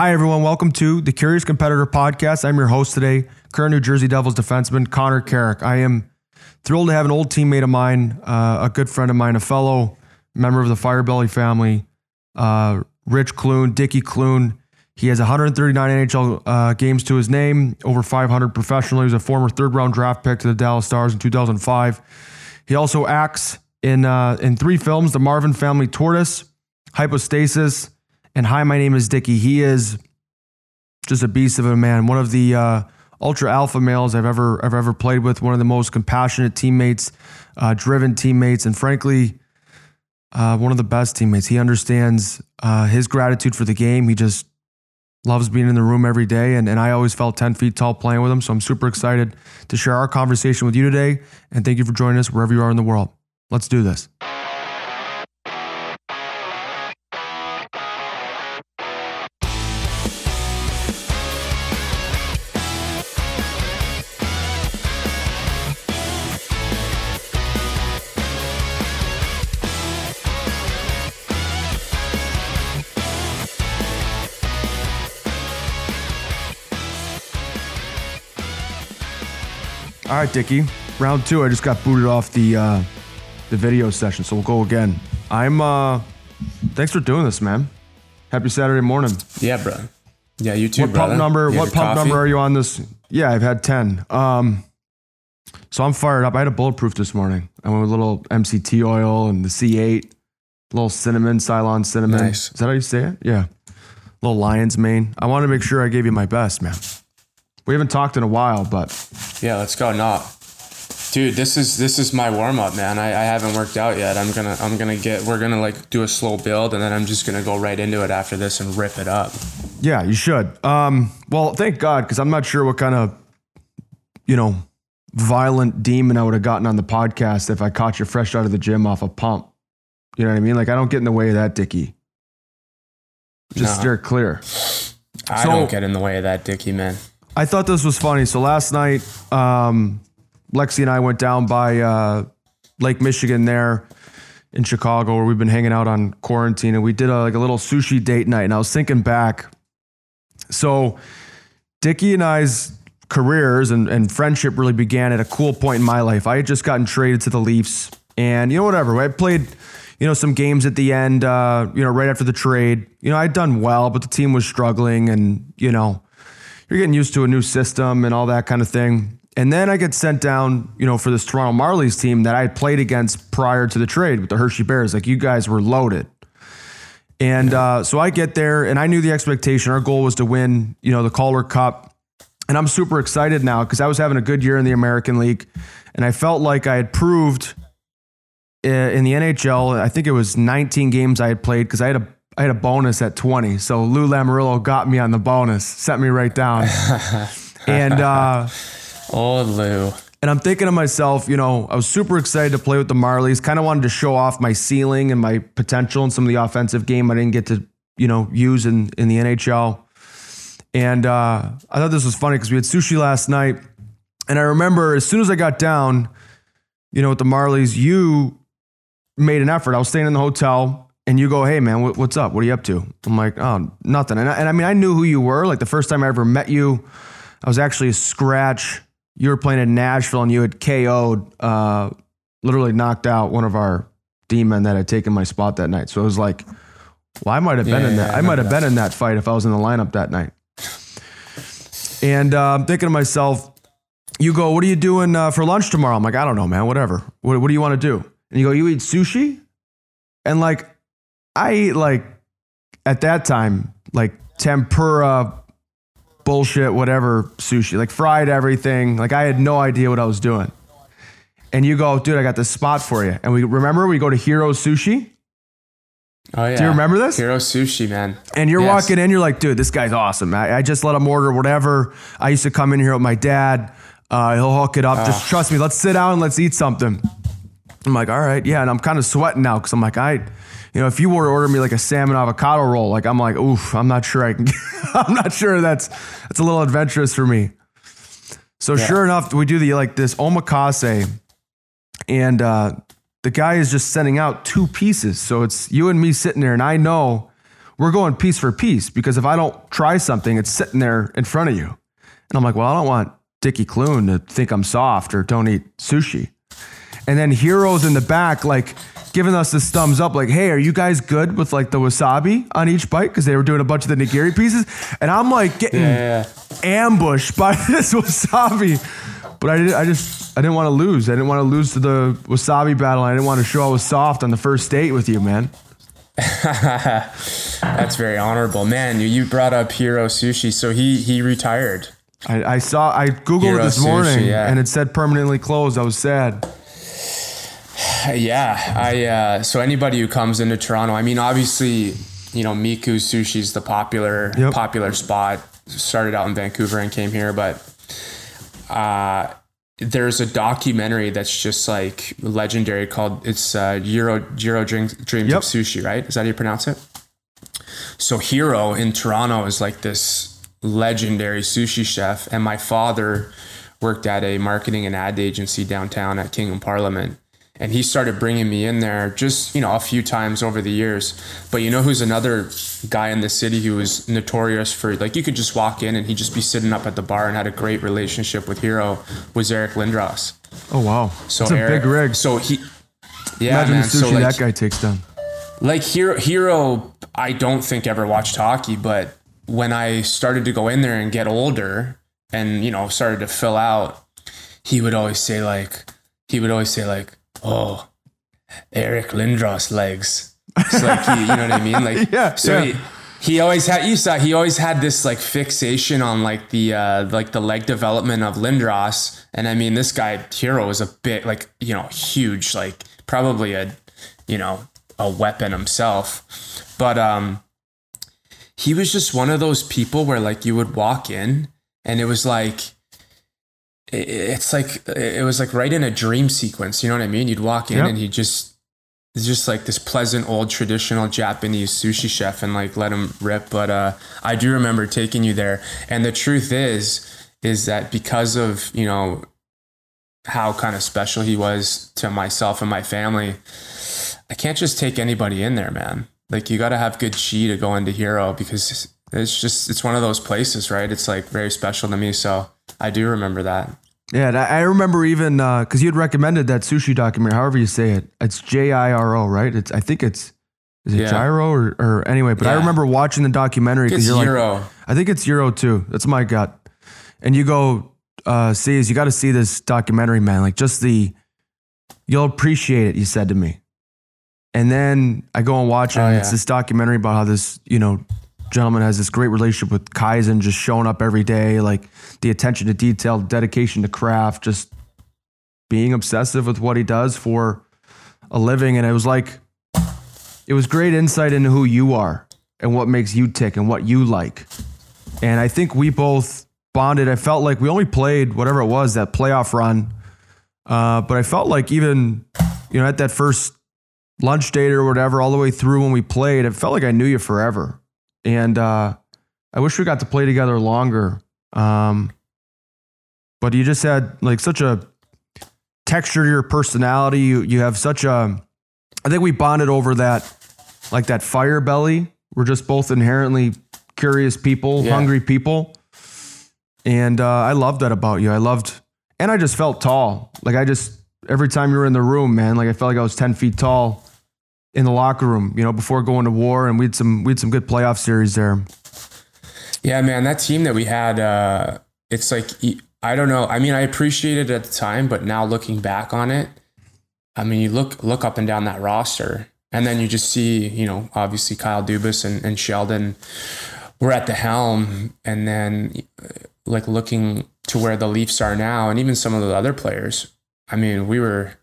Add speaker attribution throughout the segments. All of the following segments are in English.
Speaker 1: Hi, everyone. Welcome to the Curious Competitor Podcast. I'm your host today, current New Jersey Devils defenseman Connor Carrick. I am thrilled to have an old teammate of mine, uh, a good friend of mine, a fellow member of the Firebelly family, uh, Rich Clune, Dicky Clune. He has 139 NHL uh, games to his name, over 500 professionally. He was a former third round draft pick to the Dallas Stars in 2005. He also acts in uh, in three films: The Marvin Family Tortoise, Hypostasis, and Hi, My Name Is Dicky. He is just a beast of a man. One of the uh, ultra alpha males I've ever I've ever played with. One of the most compassionate teammates, uh, driven teammates, and frankly, uh, one of the best teammates. He understands uh, his gratitude for the game. He just loves being in the room every day, and, and I always felt ten feet tall playing with him. So I'm super excited to share our conversation with you today. And thank you for joining us wherever you are in the world. Let's do this. Right, Dicky. Round two. I just got booted off the uh, the video session, so we'll go again. I'm. uh Thanks for doing this, man. Happy Saturday morning.
Speaker 2: Yeah, bro. Yeah, you too,
Speaker 1: what
Speaker 2: brother.
Speaker 1: pump number?
Speaker 2: You
Speaker 1: What pump
Speaker 2: coffee?
Speaker 1: number are you on this? Yeah, I've had ten. Um, so I'm fired up. I had a bulletproof this morning. I went with a little MCT oil and the C8, little cinnamon, Ceylon cinnamon.
Speaker 2: Nice.
Speaker 1: Is that how you say it? Yeah. Little lion's mane. I want to make sure I gave you my best, man. We haven't talked in a while, but
Speaker 2: Yeah, let's go. No, dude, this is this is my warm up, man. I, I haven't worked out yet. I'm gonna I'm gonna get. We're gonna like do a slow build, and then I'm just gonna go right into it after this and rip it up.
Speaker 1: Yeah, you should. Um, well, thank God, because I'm not sure what kind of, you know, violent demon I would have gotten on the podcast if I caught you fresh out of the gym off a pump. You know what I mean? Like I don't get in the way of that, Dicky. Just
Speaker 2: Nah.
Speaker 1: steer clear.
Speaker 2: I
Speaker 1: So-
Speaker 2: don't get in the way of that, Dicky, man.
Speaker 1: I thought this was funny. So last night, um, Lexi and I went down by uh, Lake Michigan there in Chicago, where we've been hanging out on quarantine, and we did a, like a little sushi date night. And I was thinking back, so Dicky and I's careers and, and friendship really began at a cool point in my life. I had just gotten traded to the Leafs, and you know whatever. I played, you know, some games at the end, uh, you know, right after the trade. You know, I'd done well, but the team was struggling, and you know you're getting used to a new system and all that kind of thing. And then I get sent down, you know, for this Toronto Marlies team that I had played against prior to the trade with the Hershey Bears. Like you guys were loaded. And uh, so I get there and I knew the expectation. Our goal was to win, you know, the Calder Cup. And I'm super excited now because I was having a good year in the American League. And I felt like I had proved uh, in the NHL, I think it was 19 games I had played because I had a I had a bonus at 20. So Lou Lamoriello got me on the bonus, set me right down. and uh,
Speaker 2: Oh, Lou.
Speaker 1: and I'm thinking to myself, you know, I was super excited to play with the Marlies. Kind of wanted to show off my ceiling and my potential in some of the offensive game I didn't get to, you know, use in in the NHL. And uh, I thought this was funny because we had sushi last night, and I remember as soon as I got down, you know, with the Marlies, you made an effort. I was staying in the hotel. And you go, hey man, what, what's up? What are you up to? I'm like, oh, nothing. And I, and I mean, I knew who you were. Like the first time I ever met you, I was actually a scratch. You were playing in Nashville and you had KO'd, uh, literally knocked out one of our D-men that had taken my spot that night. So it was like, well, I might have been
Speaker 2: Yeah,
Speaker 1: in
Speaker 2: yeah,
Speaker 1: that.
Speaker 2: I
Speaker 1: I might have been in that fight if I was in the lineup that night. And uh, I'm thinking to myself, you go, what are you doing uh, for lunch tomorrow? I'm like, I don't know, man, whatever. What, what do you want to do? And you go, you eat sushi? And like, I eat like, at that time, like tempura, bullshit, whatever sushi, like fried everything. Like I had no idea what I was doing. And you go, dude, I got this spot for you. And we remember we go to Hiro Sushi.
Speaker 2: Oh yeah.
Speaker 1: Do you remember this?
Speaker 2: Hiro Sushi, man.
Speaker 1: And you're
Speaker 2: Yes.
Speaker 1: walking in, you're like, dude, this guy's awesome. I, I just let him order whatever. I used to come in here with my dad. Uh, he'll hook it up.
Speaker 2: Ah.
Speaker 1: Just trust me. Let's sit down and let's eat something. I'm like, all right, yeah. And I'm kind of sweating now because I'm like, I, you know, if you were to order me like a salmon avocado roll, like I'm like, oof, I'm not sure I can. I'm not sure that's that's a little adventurous for me. So sure enough, we do the like this omakase, and uh, the guy is just sending out two pieces. So it's you and me sitting there, and I know we're going piece for piece because if I don't try something, it's sitting there in front of you. And I'm like, well, I don't want Dicky Clune to think I'm soft or don't eat sushi. And then Hiro's in the back, like giving us this thumbs up, like, hey, are you guys good with like the wasabi on each bite? Because they were doing a bunch of the nigiri pieces. And I'm like getting
Speaker 2: Yeah.
Speaker 1: ambushed by this wasabi. But I did I just I didn't want to lose. I didn't want to lose to the wasabi battle. I didn't want to show I was soft on the first date with you, man.
Speaker 2: That's very honorable, man. You, you brought up Hiro Sushi, so he he retired.
Speaker 1: I, I saw I googled
Speaker 2: Hiro
Speaker 1: it this
Speaker 2: Sushi,
Speaker 1: morning
Speaker 2: yeah.
Speaker 1: and it said permanently closed. I was sad.
Speaker 2: Yeah, I uh, so anybody who comes into Toronto, I mean, obviously, you know, Miku Sushi is the popular
Speaker 1: Yep.
Speaker 2: popular spot. Started out in Vancouver and came here, but uh, there's a documentary that's just like legendary called it's uh, Euro Euro Dream, Dreams
Speaker 1: Yep.
Speaker 2: of Sushi, right? Is that how you pronounce it? So Hiro in Toronto is like this legendary sushi chef, and my father worked at a marketing and ad agency downtown at King and Parliament. And he started bringing me in there just, you know, a few times over the years. But you know who's another guy in the city who was notorious for, like, you could just walk in and he'd just be sitting up at the bar and had a great relationship with Hiro, was Eric Lindros.
Speaker 1: Oh wow.
Speaker 2: So
Speaker 1: a
Speaker 2: Eric,
Speaker 1: big rig.
Speaker 2: So he, yeah,
Speaker 1: Imagine
Speaker 2: man.
Speaker 1: the
Speaker 2: So like,
Speaker 1: that guy takes down.
Speaker 2: like Hiro Hiro i don't think ever watched hockey but when i started to go in there and get older and you know started to fill out he would always say like he would always say like oh eric lindros legs. It's like he, you know what i mean? Like
Speaker 1: Yeah,
Speaker 2: so
Speaker 1: yeah.
Speaker 2: he he always had you saw he always had this like fixation on like the uh like the leg development of Lindros. And I mean this guy Hiro is a bit like you know huge like probably a you know a weapon himself. But um he was just one of those people where like you would walk in and it was like it's like it was like right in a dream sequence you know what I mean you'd walk in
Speaker 1: Yep.
Speaker 2: and he just it's just like this pleasant old traditional Japanese sushi chef and like let him rip. But uh, I do remember taking you there. And the truth is, is that because of, you know, how kind of special he was to myself and my family, I can't just take anybody in there, man. Like you got to have good chi to go into Hiro because it's just, it's one of those places, right? It's like very special to me. So I do remember that.
Speaker 1: Yeah, and I remember even because you had recommended that sushi documentary, however you say it. It's J I R O, right? It's I think it's is it
Speaker 2: Yeah.
Speaker 1: gyro or, or anyway. But I remember watching the documentary because you're like, I think it's Euro too. That's my gut. And you go, uh, sees you got to see this documentary, man. Like just the, you'll appreciate it. You said to me, and then I go and watch it.
Speaker 2: Oh,
Speaker 1: and It's this documentary about how this, you know, gentleman has this great relationship with Kaizen, just showing up every day, like the attention to detail, dedication to craft, just being obsessive with what he does for a living. And it was like, it was great insight into who you are and what makes you tick and what you like. And I think we both bonded. I felt like we only played whatever it was that playoff run. Uh, but I felt like even, you know, at that first lunch date or whatever, all the way through when we played, it felt like I knew you forever. And uh, I wish we got to play together longer. Um, but you just had like such a texture to your personality. You you have such a. I think we bonded over that, like that fire belly. We're just both inherently curious people,
Speaker 2: Yeah.
Speaker 1: hungry people, and uh, I loved that about you. I loved, and I just felt tall. Like I just every time you were in the room, man, like I felt like I was ten feet tall in the locker room. You know, before going to war, and we had some we had some good playoff series there.
Speaker 2: Yeah, man, that team that we had, uh, it's like I don't know. I mean, I appreciated it at the time, but now looking back on it, I mean, you look look up and down that roster, and then you just see, you know, obviously Kyle Dubas and, and Sheldon were at the helm, and then like looking to where the Leafs are now, and even some of the other players. I mean, we were,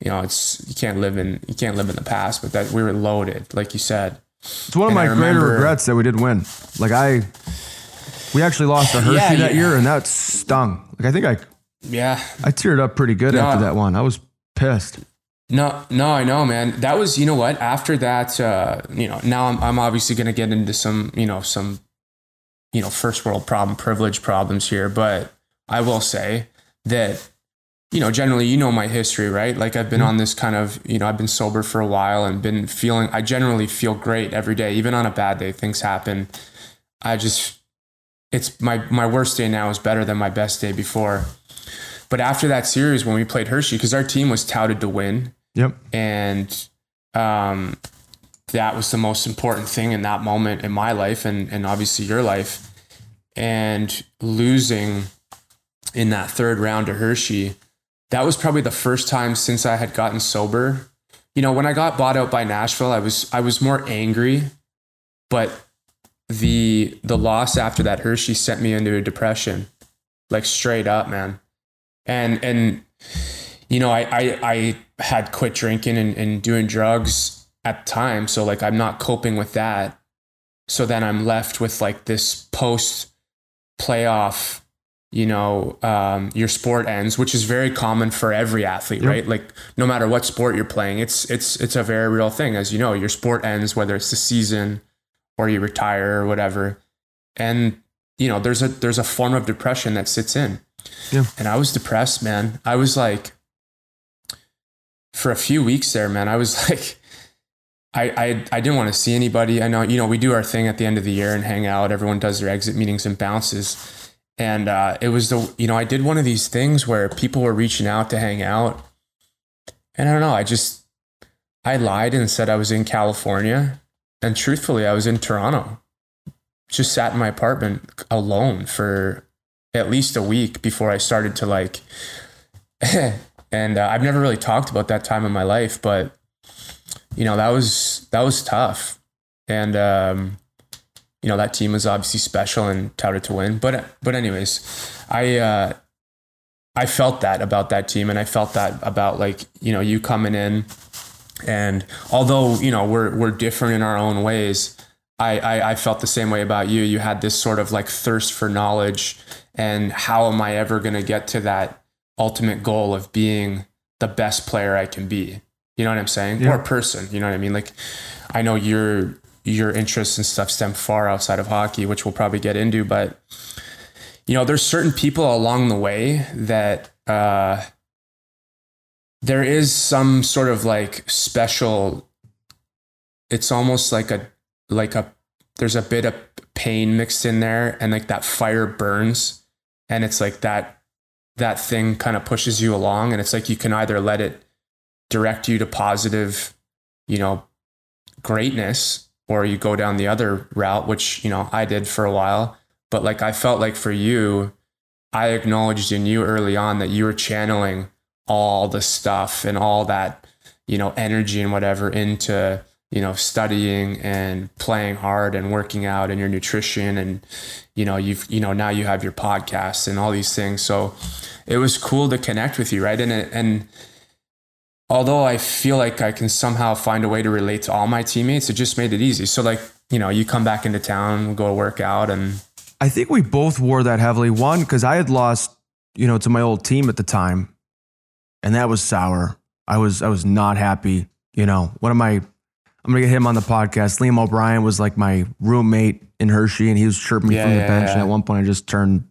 Speaker 2: you know, it's you can't live in you can't live in the past, but that we were loaded, like you said.
Speaker 1: It's one of
Speaker 2: And
Speaker 1: my greater regrets that we didn't win. Like I, we actually lost to Hershey
Speaker 2: Yeah,
Speaker 1: that
Speaker 2: yeah.
Speaker 1: year, and that stung. Like I think I
Speaker 2: Yeah,
Speaker 1: I teared up pretty good
Speaker 2: No.
Speaker 1: after that one. I was pissed.
Speaker 2: No, no, I know, man. That was, you know what? After that, uh, you know, now I'm, I'm obviously going to get into some, you know, some, you know, first world problem, privilege problems here. But I will say that you know, generally, you know my history, right? Like I've been on this kind of, you know, I've been sober for a while and been feeling, I generally feel great every day, even on a bad day, things happen. I just, it's my, my worst day now is better than my best day before. But after that series, when we played Hershey, because our team was touted to win.
Speaker 1: Yep.
Speaker 2: And, um, that was the most important thing in that moment in my life and, and obviously your life. And losing in that third round to Hershey, that was probably the first time since I had gotten sober. You know, when I got bought out by Nashville, I was I was more angry, but the the loss after that Hershey sent me into a depression, like straight up, man. And and you know, I I, I had quit drinking and, and doing drugs at the time, so like I'm not coping with that. So then I'm left with like this post playoff you know um, your sport ends which is very common for every athlete yep. right like no matter what sport you're playing it's it's it's a very real thing as you know your sport ends whether it's the season or you retire or whatever and you know there's a there's a form of depression that sits in yeah. and i was depressed man i was like for a few weeks there man i was like I, I, I didn't want to see anybody. I know, you know, we do our thing at the end of the year and hang out. Everyone does their exit meetings and bounces and uh, it was the you know I did one of these things where people were reaching out to hang out, and I don't know. I just I lied and said I was in California, and truthfully, I was in Toronto. Just sat in my apartment alone for at least a week before I started to like. and uh, I've never really talked about that time in my life, but you know that was that was tough, and um, you know that team was obviously special and touted to win. But but anyways, I uh, I felt that about that team, and I felt that about like you know you coming in, and although you know we're we're different in our own ways, I, I I felt the same way about you. You had this sort of like thirst for knowledge, and how am I ever going to get to that ultimate goal of being the best player I can be? You know what I'm saying? Yeah. Or person. You know what I mean? Like I know you're your interests and stuff stem far outside of hockey, which we'll probably get into. But you know, there's certain people along the way that uh, there is some sort of like special. It's almost like a like a there's a bit of pain mixed in there, and like that fire burns, and it's like that that thing kind of pushes you along, and it's like you can either let it direct you to positive, you know, greatness or you go down the other route, which, you know, I did for a while. But like I felt like for you, I acknowledged in you early on that you were channeling all the stuff and all that, you know, energy and whatever into, you know, studying and playing hard and working out and your nutrition and, you know, you've, you know, now you have your podcast and all these things. So it was cool to connect with you. Right. And, it, and, although I feel like I can somehow find a way to relate to all my teammates, it just made it easy. So like, you know, you come back into town, go work out and
Speaker 1: I think we both wore that heavily. One, because I had lost, you know, to my old team at the time. And that was sour. I was I was not happy. You know, one of my I'm gonna get him on the podcast. Liam O'Brien was like my roommate in Hershey and he was chirping me yeah, from the yeah, bench. Yeah. And at one point I just turned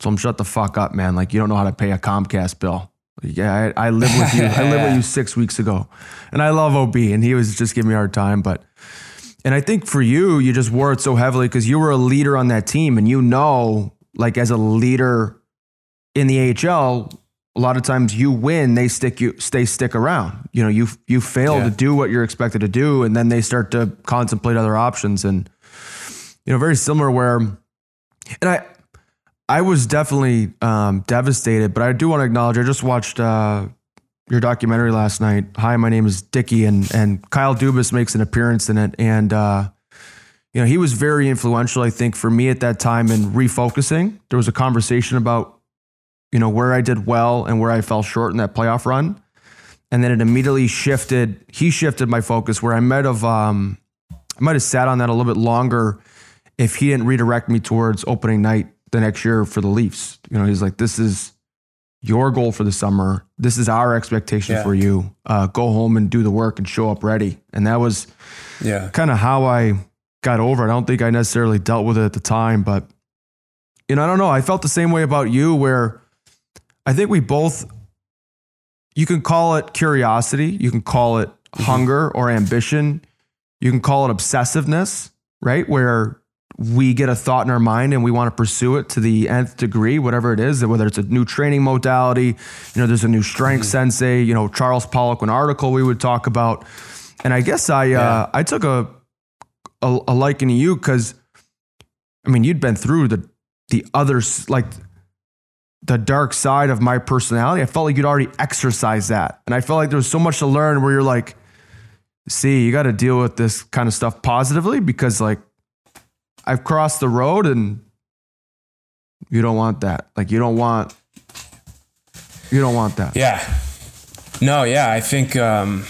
Speaker 1: told him, shut the fuck up, man. Like you don't know how to pay a Comcast bill. Yeah, I, I lived with you. I lived with you six weeks ago, and I love OB, and he was just giving me a hard time. But, and I think for you, you just wore it so heavily because you were a leader on that team, and you know, like as a leader in the AHL, a lot of times you win, they stick you, stay stick around. You know, you you fail yeah. to do what you're expected to do, and then they start to contemplate other options, and you know, very similar where, and I I was definitely um, devastated, but I do want to acknowledge. I just watched uh, your documentary last night. Hi, my name is Dicky, and and Kyle Dubas makes an appearance in it, and uh, you know he was very influential. I think for me at that time in refocusing. There was a conversation about you know where I did well and where I fell short in that playoff run, and then it immediately shifted. He shifted my focus where I might have um, I might have sat on that a little bit longer if he didn't redirect me towards opening night the next year for the Leafs. You know, he's like, this is your goal for the summer. This is our expectation yeah. for you. Uh, go home and do the work and show up ready. And that was yeah, kind of how I got over it. I don't think I necessarily dealt with it at the time, but you know, I don't know. I felt the same way about you where I think we both you can call it curiosity, you can call it hunger or ambition, you can call it obsessiveness, right? Where we get a thought in our mind and we want to pursue it to the nth degree, whatever it is, whether it's a new training modality, you know, there's a new strength sensei, you know, Charles Poliquin, an article we would talk about. And I guess I, uh, I took a, a, a liking to you because, I mean, you'd been through the, the others, like the dark side of my personality. I felt like you'd already exercised that. And I felt like there was so much to learn where you're like, see, you got to deal with this kind of stuff positively because like I've crossed the road and you don't want that. Like you don't want you don't want that.
Speaker 2: Yeah. No, yeah, I think um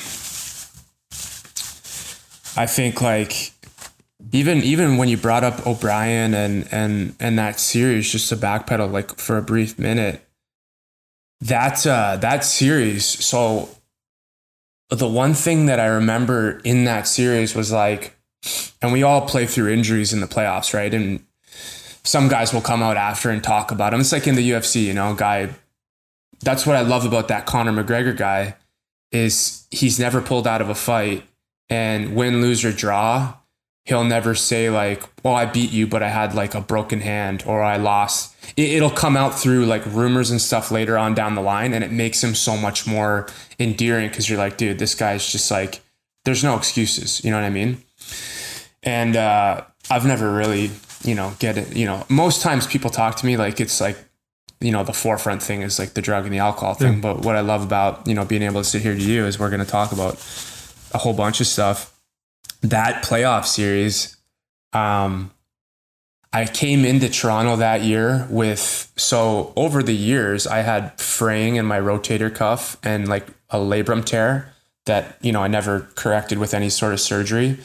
Speaker 2: I think like even even when you brought up O'Brien and and and that series just to backpedal like for a brief minute that uh that series so the one thing that I remember in that series was like and we all play through injuries in the playoffs, right? And some guys will come out after and talk about them. It's like in the UFC, you know, guy. That's what I love about that Conor McGregor guy is he's never pulled out of a fight and win, lose or draw. He'll never say like, "Well, I beat you, but I had like a broken hand or I lost." It, will come out through like rumors and stuff later on down the line, and it makes him so much more endearing because you're like, dude, this guy's just like, there's no excuses. You know what I mean? And uh, I've never really, you know, get it. You know, most times people talk to me like it's like, you know, the forefront thing is like the drug and the alcohol thing. Yeah. But what I love about you know being able to sit here to you is we're going to talk about a whole bunch of stuff. That playoff series, um, I came into Toronto that year with so over the years I had fraying in my rotator cuff and like a labrum tear that you know I never corrected with any sort of surgery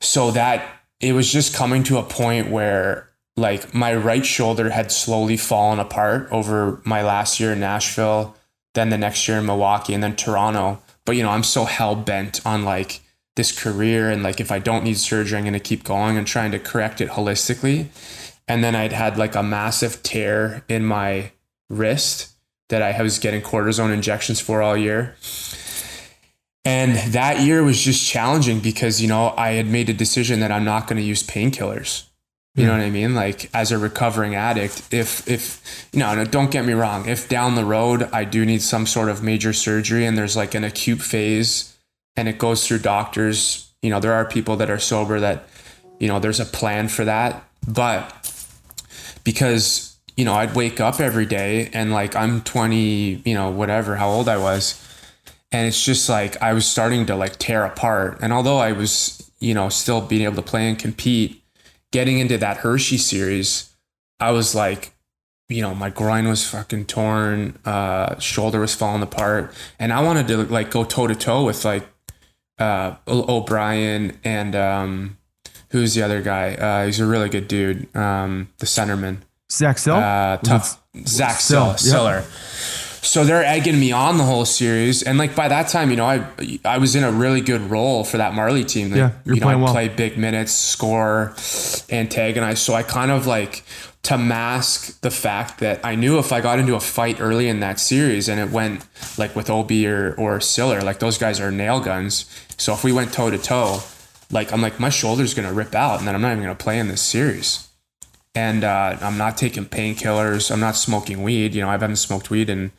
Speaker 2: so that it was just coming to a point where like my right shoulder had slowly fallen apart over my last year in Nashville, then the next year in Milwaukee, and then Toronto. But you know, I'm so hell bent on like this career and like if I don't need surgery, I'm gonna keep going and trying to correct it holistically. And then I'd had like a massive tear in my wrist that I was getting cortisone injections for all year. And that year was just challenging because, you know, I had made a decision that I'm not going to use painkillers. You know hmm. what I mean? Like as a recovering addict, if if you know, don't get me wrong, if down the road I do need some sort of major surgery and there's like an acute phase and it goes through doctors, you know, there are people that are sober that, you know, there's a plan for that. But because, you know, I'd wake up every day and like I'm 20, you know, whatever, how old I was and it's just like I was starting to like tear apart. And although I was, you know, still being able to play and compete, getting into that Hershey series, I was like, you know, my groin was fucking torn, uh, shoulder was falling apart, and I wanted to like go toe to toe with like uh, O'Brien and um, who's the other guy? Uh, he's a really good dude, um, the centerman.
Speaker 1: Zach Sill?
Speaker 2: Uh, tough. Zach Sill, Siller. Yep. So they're egging me on the whole series, and like by that time, you know, I I was in a really good role for that Marlie team. Like,
Speaker 1: yeah, you're
Speaker 2: you know,
Speaker 1: playing
Speaker 2: I
Speaker 1: well.
Speaker 2: play big minutes, score, antagonize. So I kind of like to mask the fact that I knew if I got into a fight early in that series and it went like with OB or or Siller, like those guys are nail guns. So if we went toe to toe, like I'm like my shoulder's gonna rip out, and then I'm not even gonna play in this series. And uh, I'm not taking painkillers. I'm not smoking weed. You know, I haven't smoked weed in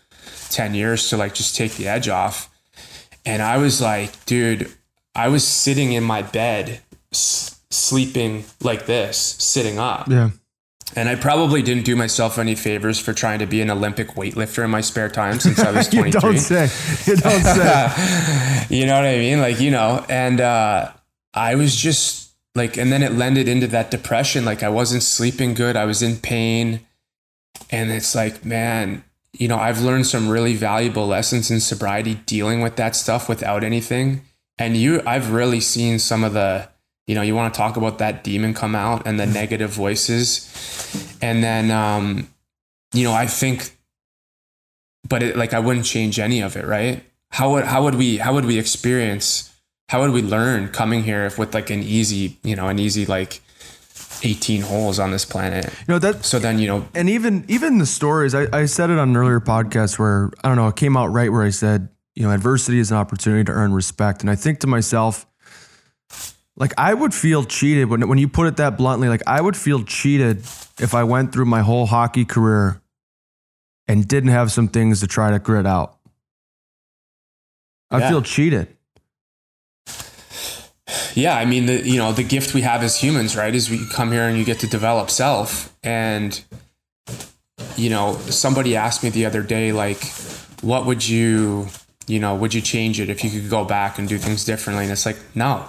Speaker 2: 10 years to like just take the edge off. And I was like, dude, I was sitting in my bed, s- sleeping like this, sitting up.
Speaker 1: Yeah.
Speaker 2: And I probably didn't do myself any favors for trying to be an Olympic weightlifter in my spare time since I was 23.
Speaker 1: you don't say. You don't say.
Speaker 2: you know what I mean? Like, you know, and uh, I was just like, and then it lended into that depression. Like, I wasn't sleeping good. I was in pain. And it's like, man, you know, I've learned some really valuable lessons in sobriety dealing with that stuff without anything. And you, I've really seen some of the, you know, you want to talk about that demon come out and the negative voices. And then, um, you know, I think, but it, like, I wouldn't change any of it, right? How would, how would we, how would we experience, how would we learn coming here if with like an easy, you know, an easy, like, 18 holes on this planet.
Speaker 1: You know that
Speaker 2: So then, you know,
Speaker 1: and even even the stories I, I said it on an earlier podcast where i don't know it came out right where i said you know adversity is an opportunity to earn respect and i think to myself like i would feel cheated when, when you put it that bluntly like i would feel cheated if i went through my whole hockey career and didn't have some things to try to grit out i
Speaker 2: Yeah.
Speaker 1: feel cheated
Speaker 2: yeah, I mean, the you know the gift we have as humans, right, is we come here and you get to develop self. And you know, somebody asked me the other day, like, what would you, you know, would you change it if you could go back and do things differently? And it's like, no,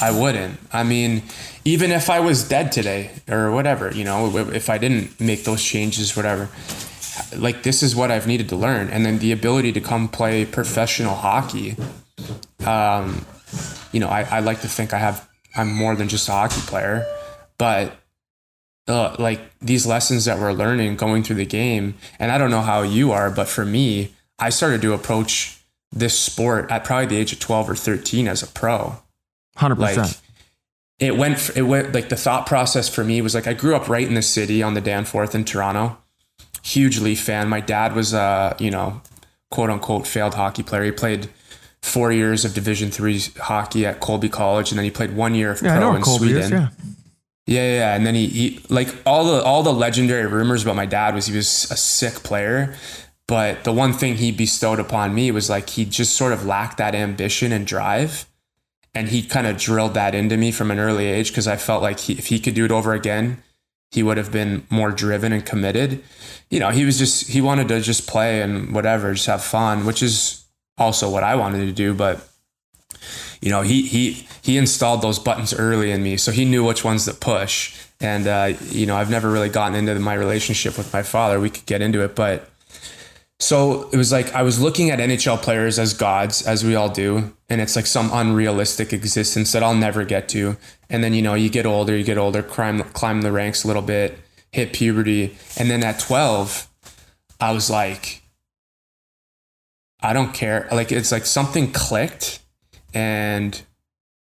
Speaker 2: I wouldn't. I mean, even if I was dead today or whatever, you know, if I didn't make those changes, whatever. Like this is what I've needed to learn, and then the ability to come play professional hockey um, you know, I, I like to think I have I'm more than just a hockey player, but uh, like these lessons that we're learning going through the game, and I don't know how you are, but for me, I started to approach this sport at probably the age of 12 or 13 as a pro.
Speaker 1: 100%
Speaker 2: Like it went, it went like the thought process for me was like I grew up right in the city on the Danforth in Toronto. Huge Leaf fan. My dad was a you know quote unquote failed hockey player. He played four years of Division three hockey at Colby College, and then he played one year of
Speaker 1: yeah
Speaker 2: pro in
Speaker 1: colby
Speaker 2: Sweden.
Speaker 1: is yeah
Speaker 2: Yeah, yeah, yeah. And then he, he like all the all the legendary rumors about my dad was he was a sick player. But the one thing he bestowed upon me was like he just sort of lacked that ambition and drive. And he kind of drilled that into me from an early age because I felt like he, if he could do it over again, he would have been more driven and committed. You know, he was just he wanted to just play and whatever, just have fun, which is also what I wanted to do. But you know, he he he installed those buttons early in me, so he knew which ones to push. And uh, you know, I've never really gotten into my relationship with my father. We could get into it, but so it was like I was looking at NHL players as gods, as we all do, and it's like some unrealistic existence that I'll never get to. And then you know, you get older, you get older, climb climb the ranks a little bit, hit puberty, and then at twelve, I was like, I don't care. Like it's like something clicked and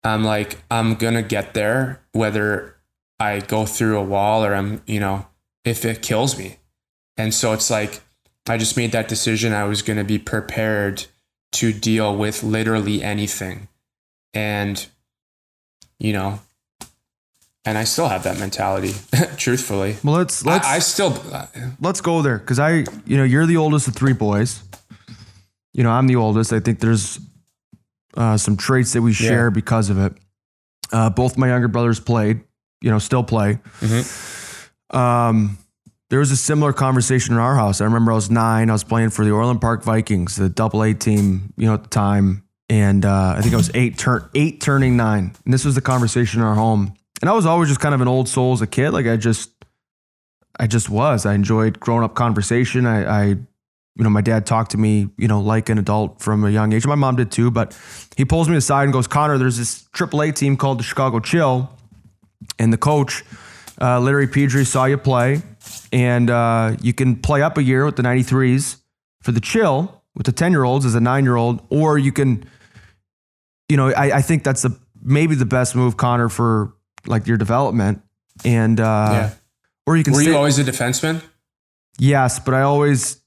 Speaker 2: I'm like, I'm gonna get there whether I go through a wall or I'm, you know, if it kills me. And so it's like, I just made that decision. I was gonna be prepared to deal with literally anything. And, you know, and I still have that mentality, truthfully.
Speaker 1: well let's let's
Speaker 2: I, I still, uh,
Speaker 1: let's go there because I, you know, you're the oldest of three boys. You know, I'm the oldest. I think there's uh, some traits that we share because of it. Uh, both my younger brothers played, you know, still play. Um, there was a similar conversation in our house. I remember I was nine. I was playing for the Orland Park Vikings, the Double A team, you know, at the time, and uh, I think I was eight, turn eight turning nine. And this was the conversation in our home. And I was always just kind of an old soul as a kid. Like I just, I just was. I enjoyed growing up conversation. I, I, you know, my dad talked to me, you know, like an adult from a young age. My mom did too, but he pulls me aside and goes, Connor, there's this AAA team called the Chicago Chill. And the coach, uh, Larry Pedri, saw you play. And uh, you can play up a year with the 93s for the Chill with the 10 year olds as a nine year old, or you can, you know, I, I think that's the maybe the best move, Connor, for like your development. And, uh,
Speaker 2: yeah.
Speaker 1: or you can
Speaker 2: Were
Speaker 1: stay,
Speaker 2: you always a defenseman?
Speaker 1: Yes, but I always,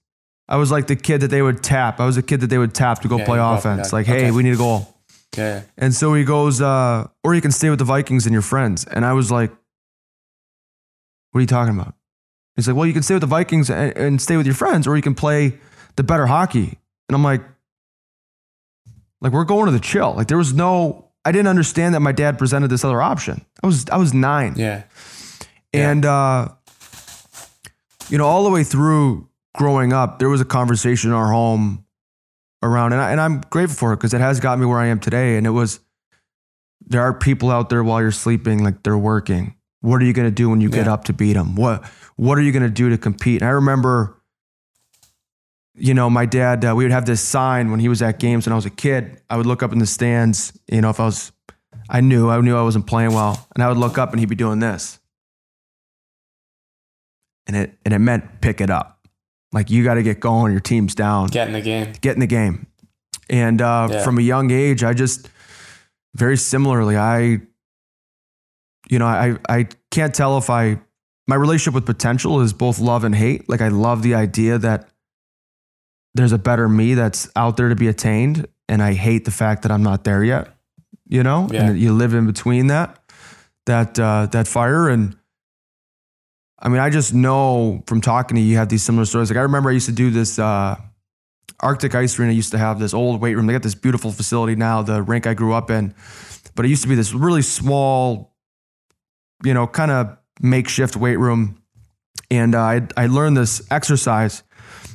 Speaker 1: I was like the kid that they would tap. I was a kid that they would tap to go
Speaker 2: Yeah,
Speaker 1: play
Speaker 2: you go up and
Speaker 1: offense. Like, hey,
Speaker 2: Okay.
Speaker 1: we need a goal.
Speaker 2: Yeah.
Speaker 1: And so he goes, uh, or you can stay with the Vikings and your friends. And I was like, what are you talking about? He's like, well, you can stay with the Vikings and, and stay with your friends, or you can play the better hockey. And I'm like, like we're going to the chill. Like there was no, I didn't understand that my dad presented this other option. I was, I was nine.
Speaker 2: Yeah. Yeah.
Speaker 1: And uh, you know, all the way through growing up, there was a conversation in our home around, and, I, and I'm grateful for it because it has got me where I am today. And it was, there are people out there while you're sleeping, like they're working. What are you going to do when you get up to beat them? What What are you going to do to compete? And I remember, you know, my dad. Uh, we would have this sign when he was at games when I was a kid. I would look up in the stands. You know, if I was, I knew I knew I wasn't playing well, and I would look up and he'd be doing this and it and it meant pick it up. Like you got to get going. Your team's down.
Speaker 2: Get in the game.
Speaker 1: Get in the game. And uh,
Speaker 2: Yeah.
Speaker 1: from a young age, I just very similarly, I, you know, I I can't tell if I my relationship with potential is both love and hate. Like I love the idea that there's a better me that's out there to be attained, and I hate the fact that I'm not there yet. You know,
Speaker 2: Yeah.
Speaker 1: and you live in between that that uh, that fire and. I mean, I just know from talking to you, you have these similar stories. Like I remember I used to do this uh, Arctic Ice Arena used to have this old weight room. They got this beautiful facility now, the rink I grew up in, but it used to be this really small, you know, kind of makeshift weight room. And uh, I I learned this exercise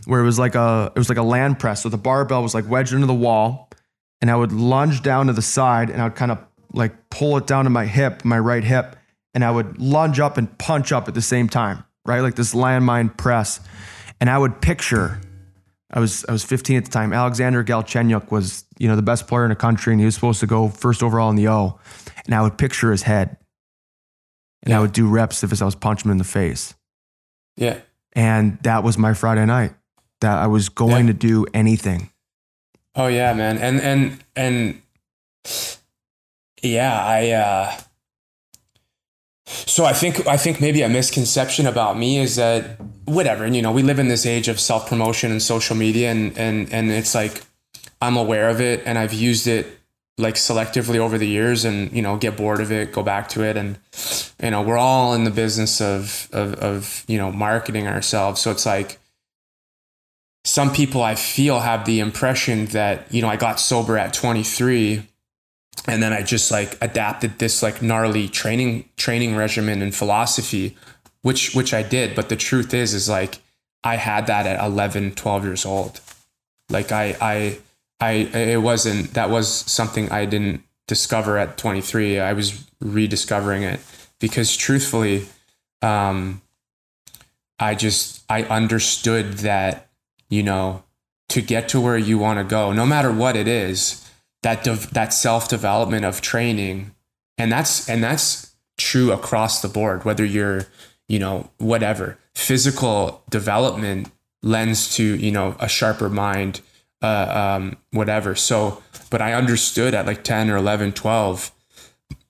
Speaker 1: where it was like a it was like a land press. So the barbell was like wedged into the wall, and I would lunge down to the side, and I would kind of like pull it down to my hip, my right hip, and I would lunge up and punch up at the same time, right? Like this landmine press. And I would picture, I was I was 15 at the time. Alexander Galchenyuk was, you know, the best player in the country, and he was supposed to go first overall in the O. And I would picture his head. And I would do reps if I was punching him in the face.
Speaker 2: Yeah.
Speaker 1: And that was my Friday night. That I was going to do anything.
Speaker 2: Oh yeah, man. And and and yeah, I uh so I think I think maybe a misconception about me is that whatever, you know, we live in this age of self-promotion and social media and and and it's like I'm aware of it and I've used it like selectively over the years and you know get bored of it go back to it. And you know we're all in the business of of, of you know marketing ourselves. So it's like some people I feel have the impression that, you know, I got sober at 23 and then I just like adapted this like gnarly training training regimen and philosophy, which which I did. But the truth is, is like I had that at 11, 12 years old. Like I I I it wasn't that was something I didn't discover at 23. I was rediscovering it because truthfully, um, I just I understood that you know to get to where you want to go, no matter what it is, that dev- that self development of training, and that's and that's true across the board. Whether you're you know whatever physical development lends to you know a sharper mind, uh, um, whatever. So, but I understood at like ten or 11, 12,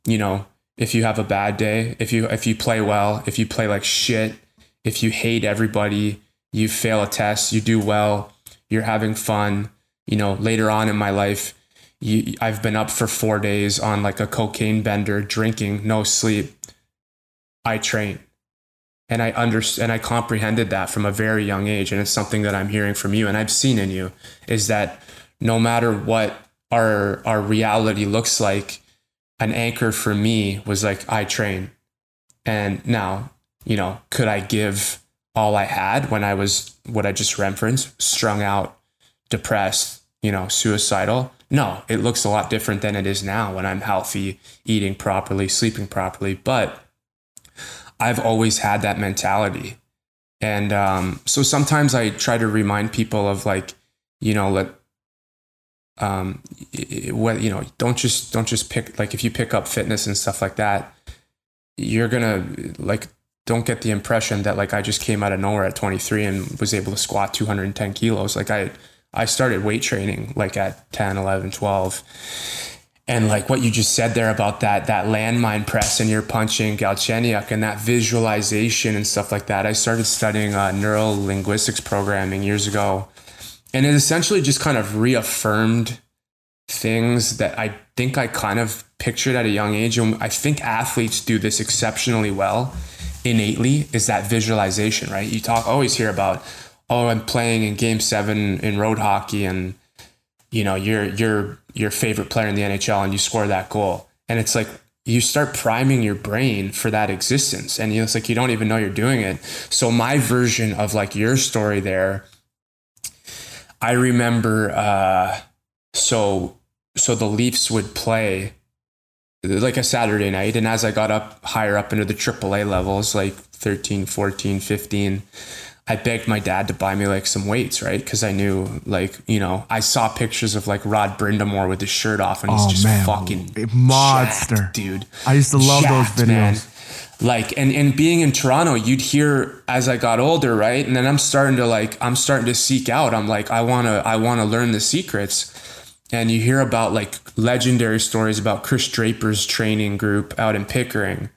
Speaker 2: you know, if you have a bad day, if you if you play well, if you play like shit, if you hate everybody, you fail a test, you do well, you're having fun. You know, later on in my life, you, I've been up for four days on like a cocaine bender, drinking, no sleep. I train, and I understand and I comprehended that from a very young age, and it's something that I'm hearing from you, and I've seen in you, is that no matter what our our reality looks like, an anchor for me was like I train, and now you know, could I give all I had when I was what I just referenced, strung out, depressed, you know, suicidal? No, it looks a lot different than it is now when I'm healthy, eating properly, sleeping properly. But I've always had that mentality. And um, so sometimes I try to remind people of like, you know, let um what you know don't just don't just pick like if you pick up fitness and stuff like that you're gonna like don't get the impression that like I just came out of nowhere at 23 and was able to squat 210 kilos. Like I, I started weight training like at 10, 11, 12. And like what you just said there about that, that landmine press and you're punching Galchenyuk and that visualization and stuff like that. I started studying uh, linguistics programming years ago. And it essentially just kind of reaffirmed things that I think I kind of pictured at a young age. And I think athletes do this exceptionally well innately is that visualization, right? You talk always hear about, oh, I'm playing in game seven in road hockey and you know, you're you're your favorite player in the NHL and you score that goal. And it's like you start priming your brain for that existence. And it's like you don't even know you're doing it. So my version of like your story there, I remember uh so so the Leafs would play like a Saturday night. And as I got up higher up into the AAA levels, like 13, 14, 15, I begged my dad to buy me like some weights, right? Because I knew, like, you know, I saw pictures of like Rod Brind'Amour with his shirt off and he's
Speaker 1: Oh,
Speaker 2: just
Speaker 1: man.
Speaker 2: fucking
Speaker 1: monster.
Speaker 2: jacked, dude.
Speaker 1: I used to love
Speaker 2: Jacked,
Speaker 1: those videos.
Speaker 2: Like, and, and being in Toronto, you'd hear as I got older, right? And then I'm starting to like, I'm starting to seek out. I'm like, I want to, I want to learn the secrets and you hear about like legendary stories about Chris Draper's training group out in Pickering.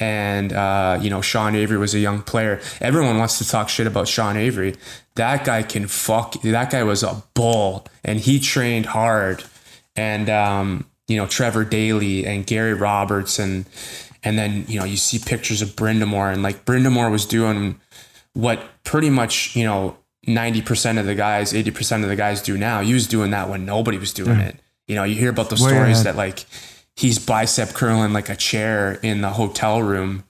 Speaker 2: And uh, you know Sean Avery was a young player. Everyone wants to talk shit about Sean Avery. That guy can fuck. That guy was a bull, and he trained hard. And um, you know Trevor Daley and Gary Roberts, and and then you know you see pictures of Brind'Amour, and like Brind'Amour was doing what pretty much you know ninety percent of the guys, eighty percent of the guys do now. He was doing that when nobody was doing
Speaker 1: Yeah.
Speaker 2: it. You know, you hear about the
Speaker 1: Way
Speaker 2: stories
Speaker 1: ahead.
Speaker 2: that like he's bicep curling like a chair in the hotel room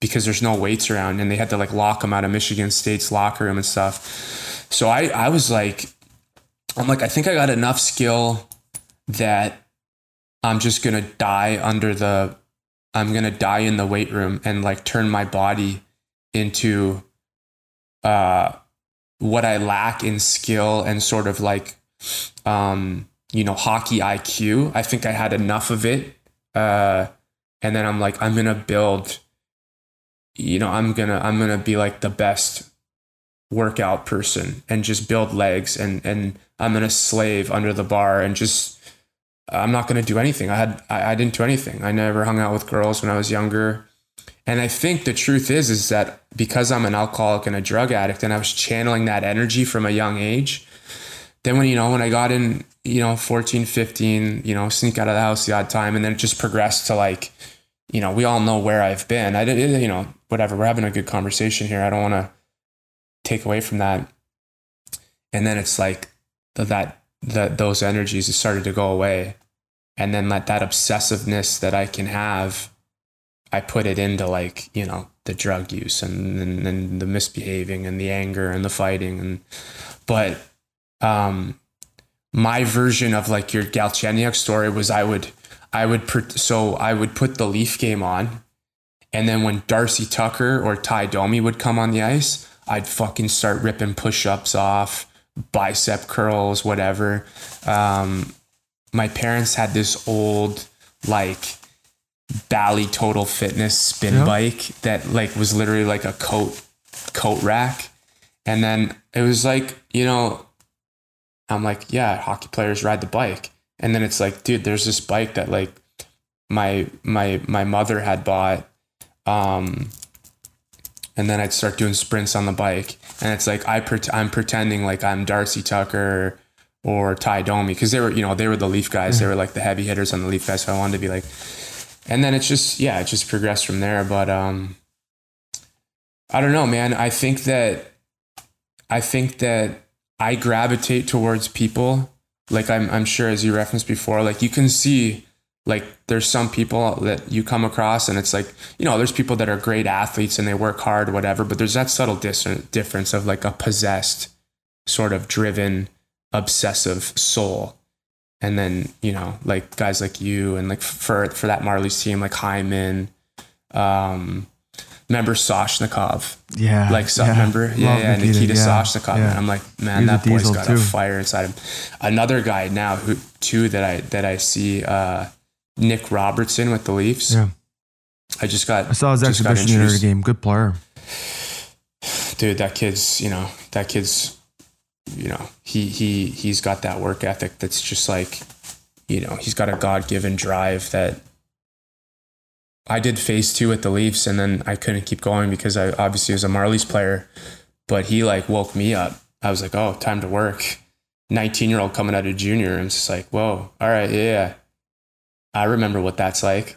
Speaker 2: because there's no weights around and they had to like lock him out of Michigan State's locker room and stuff. So I, I was like, I'm like, I think I got enough skill that I'm just going to die under the, I'm going to die in the weight room and like turn my body into, uh, what I lack in skill and sort of like, um, you know, hockey IQ. I think I had enough of it. Uh, and then I'm like, I'm gonna build. You know, I'm gonna I'm gonna be like the best workout person and just build legs and and I'm gonna slave under the bar and just I'm not gonna do anything. I had I, I didn't do anything. I never hung out with girls when I was younger. And I think the truth is is that because I'm an alcoholic and a drug addict and I was channeling that energy from a young age, then when you know when I got in, you know, 14, 15, you know, sneak out of the house the odd time and then it just progressed to like, you know, we all know where I've been. I didn't, you know, whatever. We're having a good conversation here. I don't want to take away from that. And then it's like that that those energies started to go away. And then like that obsessiveness that I can have I put it into like, you know, the drug use and, and, and the misbehaving and the anger and the fighting. And, but, um, my version of like your Galchenyuk story was I would, I would, pr- so I would put the Leaf game on. And then when Darcy Tucker or Ty Domi would come on the ice, I'd fucking start ripping push ups off, bicep curls, whatever. Um, my parents had this old, like, Bally Total Fitness spin
Speaker 1: Yeah.
Speaker 2: bike that like was literally like a coat coat rack. And then it was like, you know, I'm like, yeah, hockey players ride the bike. And then it's like, dude, there's this bike that like my my my mother had bought. Um and then I'd start doing sprints on the bike. And it's like I pret- I'm pretending like I'm Darcy Tucker or Ty Domi because they were, you know, they were the Leaf guys. They were like the heavy hitters on the Leaf guys. So I wanted to be like, and then it's just yeah, it just progressed from there. But um, I don't know, man. I think that I think that I gravitate towards people like I'm I'm sure as you referenced before, like you can see like there's some people that you come across and it's like you know there's people that are great athletes and they work hard whatever but there's that subtle dis- difference of like a possessed sort of driven obsessive soul. And then you know like guys like you and like for for that Marlies team like Hyman um remember Soshnikov
Speaker 1: Yeah.
Speaker 2: like so,
Speaker 1: yeah.
Speaker 2: remember yeah yeah
Speaker 1: Nikita,
Speaker 2: Nikita
Speaker 1: yeah,
Speaker 2: Soshnikov
Speaker 1: yeah.
Speaker 2: and I'm like man
Speaker 1: He's
Speaker 2: that boy's got
Speaker 1: too.
Speaker 2: a fire inside him another guy now who too that I that I see uh Nick Robertson with the Leafs
Speaker 1: Yeah.
Speaker 2: I just got
Speaker 1: I saw his exhibition
Speaker 2: introduced-
Speaker 1: game. Good player.
Speaker 2: dude that kid's you know that kid's you know he he he's got that work ethic that's just like you know he's got a god-given drive that i did phase two with the leafs and then i couldn't keep going because i obviously was a marlies player but he like woke me up i was like oh time to work 19 year old coming out of junior and it's just like whoa all right yeah, yeah i remember what that's like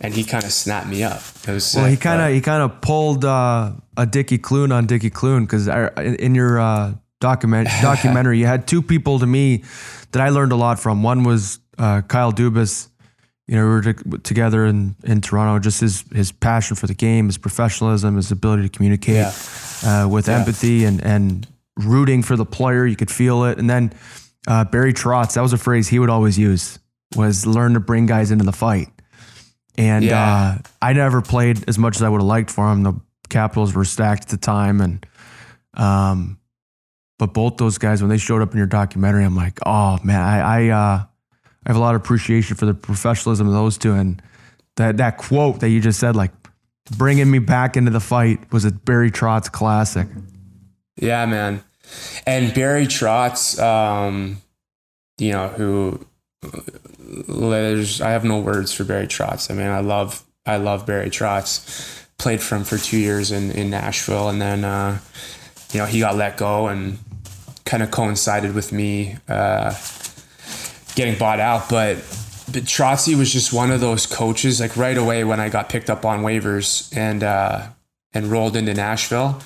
Speaker 2: and he kind of snapped me up it was
Speaker 1: Well, he kind of he kind of pulled uh, a Dicky Clune on Dicky Clune because in, in your uh, document documentary you had two people to me that I learned a lot from. One was uh, Kyle Dubas. You know, we were to, together in, in Toronto. Just his his passion for the game, his professionalism, his ability to communicate
Speaker 2: Yeah.
Speaker 1: uh, with
Speaker 2: Yeah.
Speaker 1: empathy and and rooting for the player. You could feel it. And then uh, Barry Trotz. That was a phrase he would always use. Was learn to bring guys into the fight. And
Speaker 2: Yeah.
Speaker 1: uh, I never played as much as I would have liked for him. The Capitals were stacked at the time, and um, but both those guys when they showed up in your documentary, I'm like, oh man, I I, uh, I have a lot of appreciation for the professionalism of those two, and that that quote that you just said, like bringing me back into the fight, was a Barry Trotz classic.
Speaker 2: Yeah, man. And Barry Trotz, um, you know, who there's I have no words for Barry Trotz. I mean, I love I love Barry Trotz. Played for him for two years in in Nashville, and then uh, you know he got let go, and kind of coincided with me uh, getting bought out. But but Trotzy was just one of those coaches. Like right away when I got picked up on waivers and uh, and rolled into Nashville,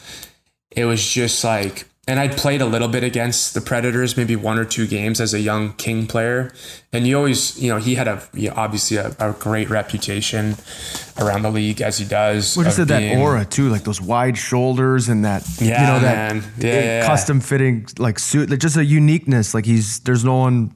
Speaker 2: it was just like and I'd played a little bit against the Predators, maybe one or two games as a young King player. And you always, you know, he had a you know, obviously a, a, great reputation around the league as he does.
Speaker 1: What is it? That aura too, like those wide shoulders and that yeah, you know that yeah, yeah, custom fitting like suit, like just a uniqueness. Like he's there's no one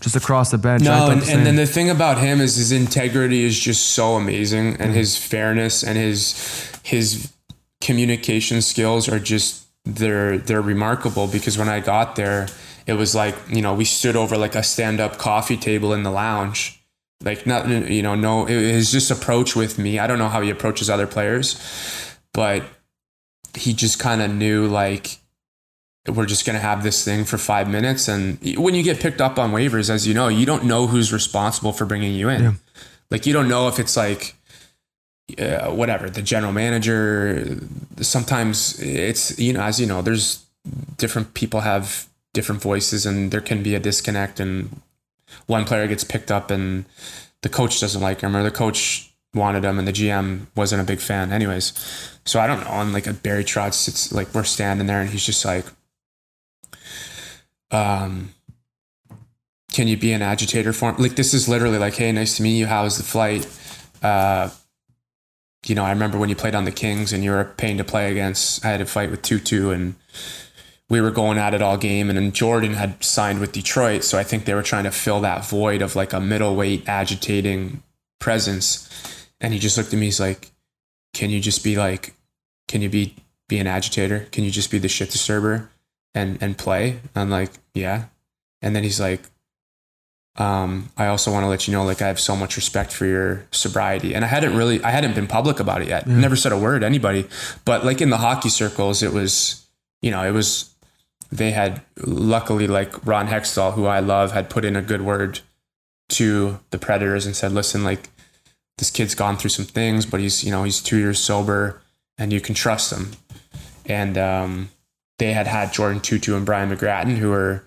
Speaker 1: just across the bench.
Speaker 2: No, and, the and then the thing about him is his integrity is just so amazing, and mm-hmm. his fairness and his his communication skills are just they're they're remarkable because when I got there, it was like you know we stood over like a stand up coffee table in the lounge, like not you know no his just approach with me. I don't know how he approaches other players, but he just kind of knew like we're just going to have this thing for five minutes. And when you get picked up on waivers, as you know, you don't know who's responsible for bringing you in. Yeah. Like you don't know if it's like uh, whatever the general manager sometimes it's you know as you know there's different people have different voices and there can be a disconnect and one player gets picked up and the coach doesn't like him or the coach wanted him and the GM wasn't a big fan anyways so I don't know and like a Barry Trotz it's like we're standing there and he's just like um can you be an agitator for him? like this is literally like hey nice to meet you how's the flight uh you know, I remember when you played on the Kings and you were a pain to play against. I had to fight with Tootoo and we were going at it all game. And then Jordin had signed with Detroit. So I think they were trying to fill that void of like a middleweight agitating presence. And he just looked at me, he's like, Can you just be like, can you be be an agitator? Can you just be the shit disturber and and play? I'm like, yeah. And then he's like, um, I also want to let you know, like, I have so much respect for your sobriety. And I hadn't really, I hadn't been public about it yet. Yeah. Never said a word to anybody. But like in the hockey circles, it was, you know, it was, they had luckily, like Ron Hextall, who I love, had put in a good word to the Predators and said, listen, like, this kid's gone through some things, but he's, you know, he's two years sober and you can trust him. And um, they had had Jordin Tootoo and Brian McGrattan, who were,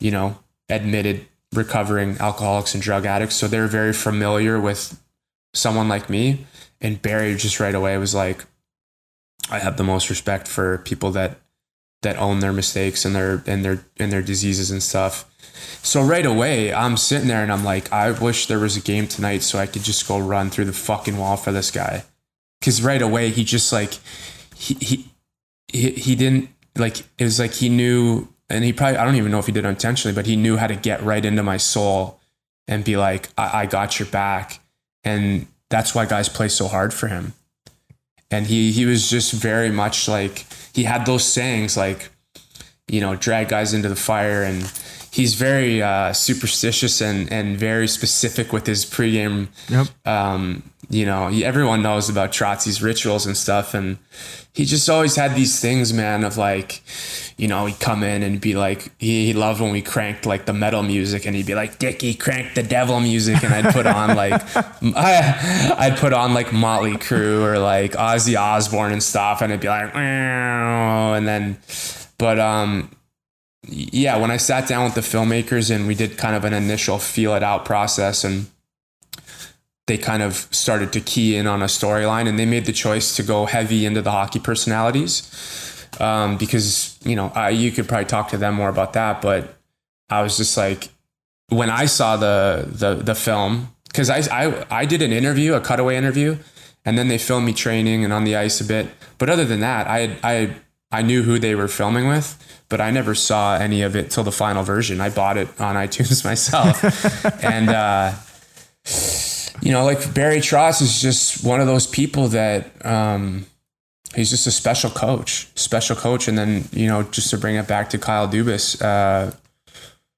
Speaker 2: you know, admitted recovering alcoholics and drug addicts. So they're very familiar with someone like me. And Barry just right away was like, I have the most respect for people that that own their mistakes and their and their and their diseases and stuff. So right away, I'm sitting there and I'm like, I wish there was a game tonight so I could just go run through the fucking wall for this guy. Cause right away he just like he he he, he didn't like it was like he knew and he probably I don't even know if he did intentionally, but he knew how to get right into my soul and be like, I, I got your back. And that's why guys play so hard for him. And he he was just very much like he had those sayings like, you know, drag guys into the fire and he's very uh, superstitious and and very specific with his pregame. Yep. Um, you know, he, everyone knows about Trotzy's rituals and stuff, and he just always had these things, man, of like, you know, he'd come in and be like, he, he loved when we cranked like the metal music, and he'd be like, Dicky, crank the devil music, and I'd put on like, I, I'd put on like Motley Crue or like Ozzy Osbourne and stuff, and it'd be like, and then, but um, yeah, when I sat down with the filmmakers and we did kind of an initial feel it out process and they kind of started to key in on a storyline and they made the choice to go heavy into the hockey personalities um, because you know I, you could probably talk to them more about that but i was just like when i saw the the, the film because I, I i did an interview a cutaway interview and then they filmed me training and on the ice a bit. But other than that i i i knew who they were filming with but I never saw any of it till the final version. I bought it on iTunes myself. and, uh, you know, like Barry Trotz is just one of those people that, um, he's just a special coach, special coach. And then, you know, just to bring it back to Kyle Dubas, uh,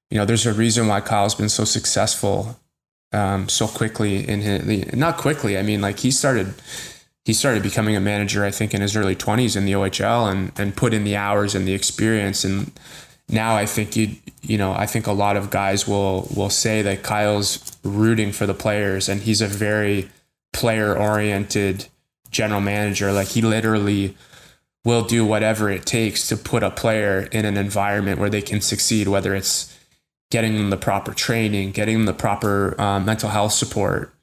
Speaker 2: you know, there's a reason why Kyle's been so successful um, so quickly in his, not quickly. I mean, like he started, he started becoming a manager, I think, in his early 20s in the OHL and, and put in the hours and the experience. And now I think you you know I think a lot of guys will will say that Kyle's rooting for the players and he's a very player oriented general manager. Like he literally will do whatever it takes to put a player in an environment where they can succeed, whether it's getting them the proper training, getting them the proper uh, mental health support,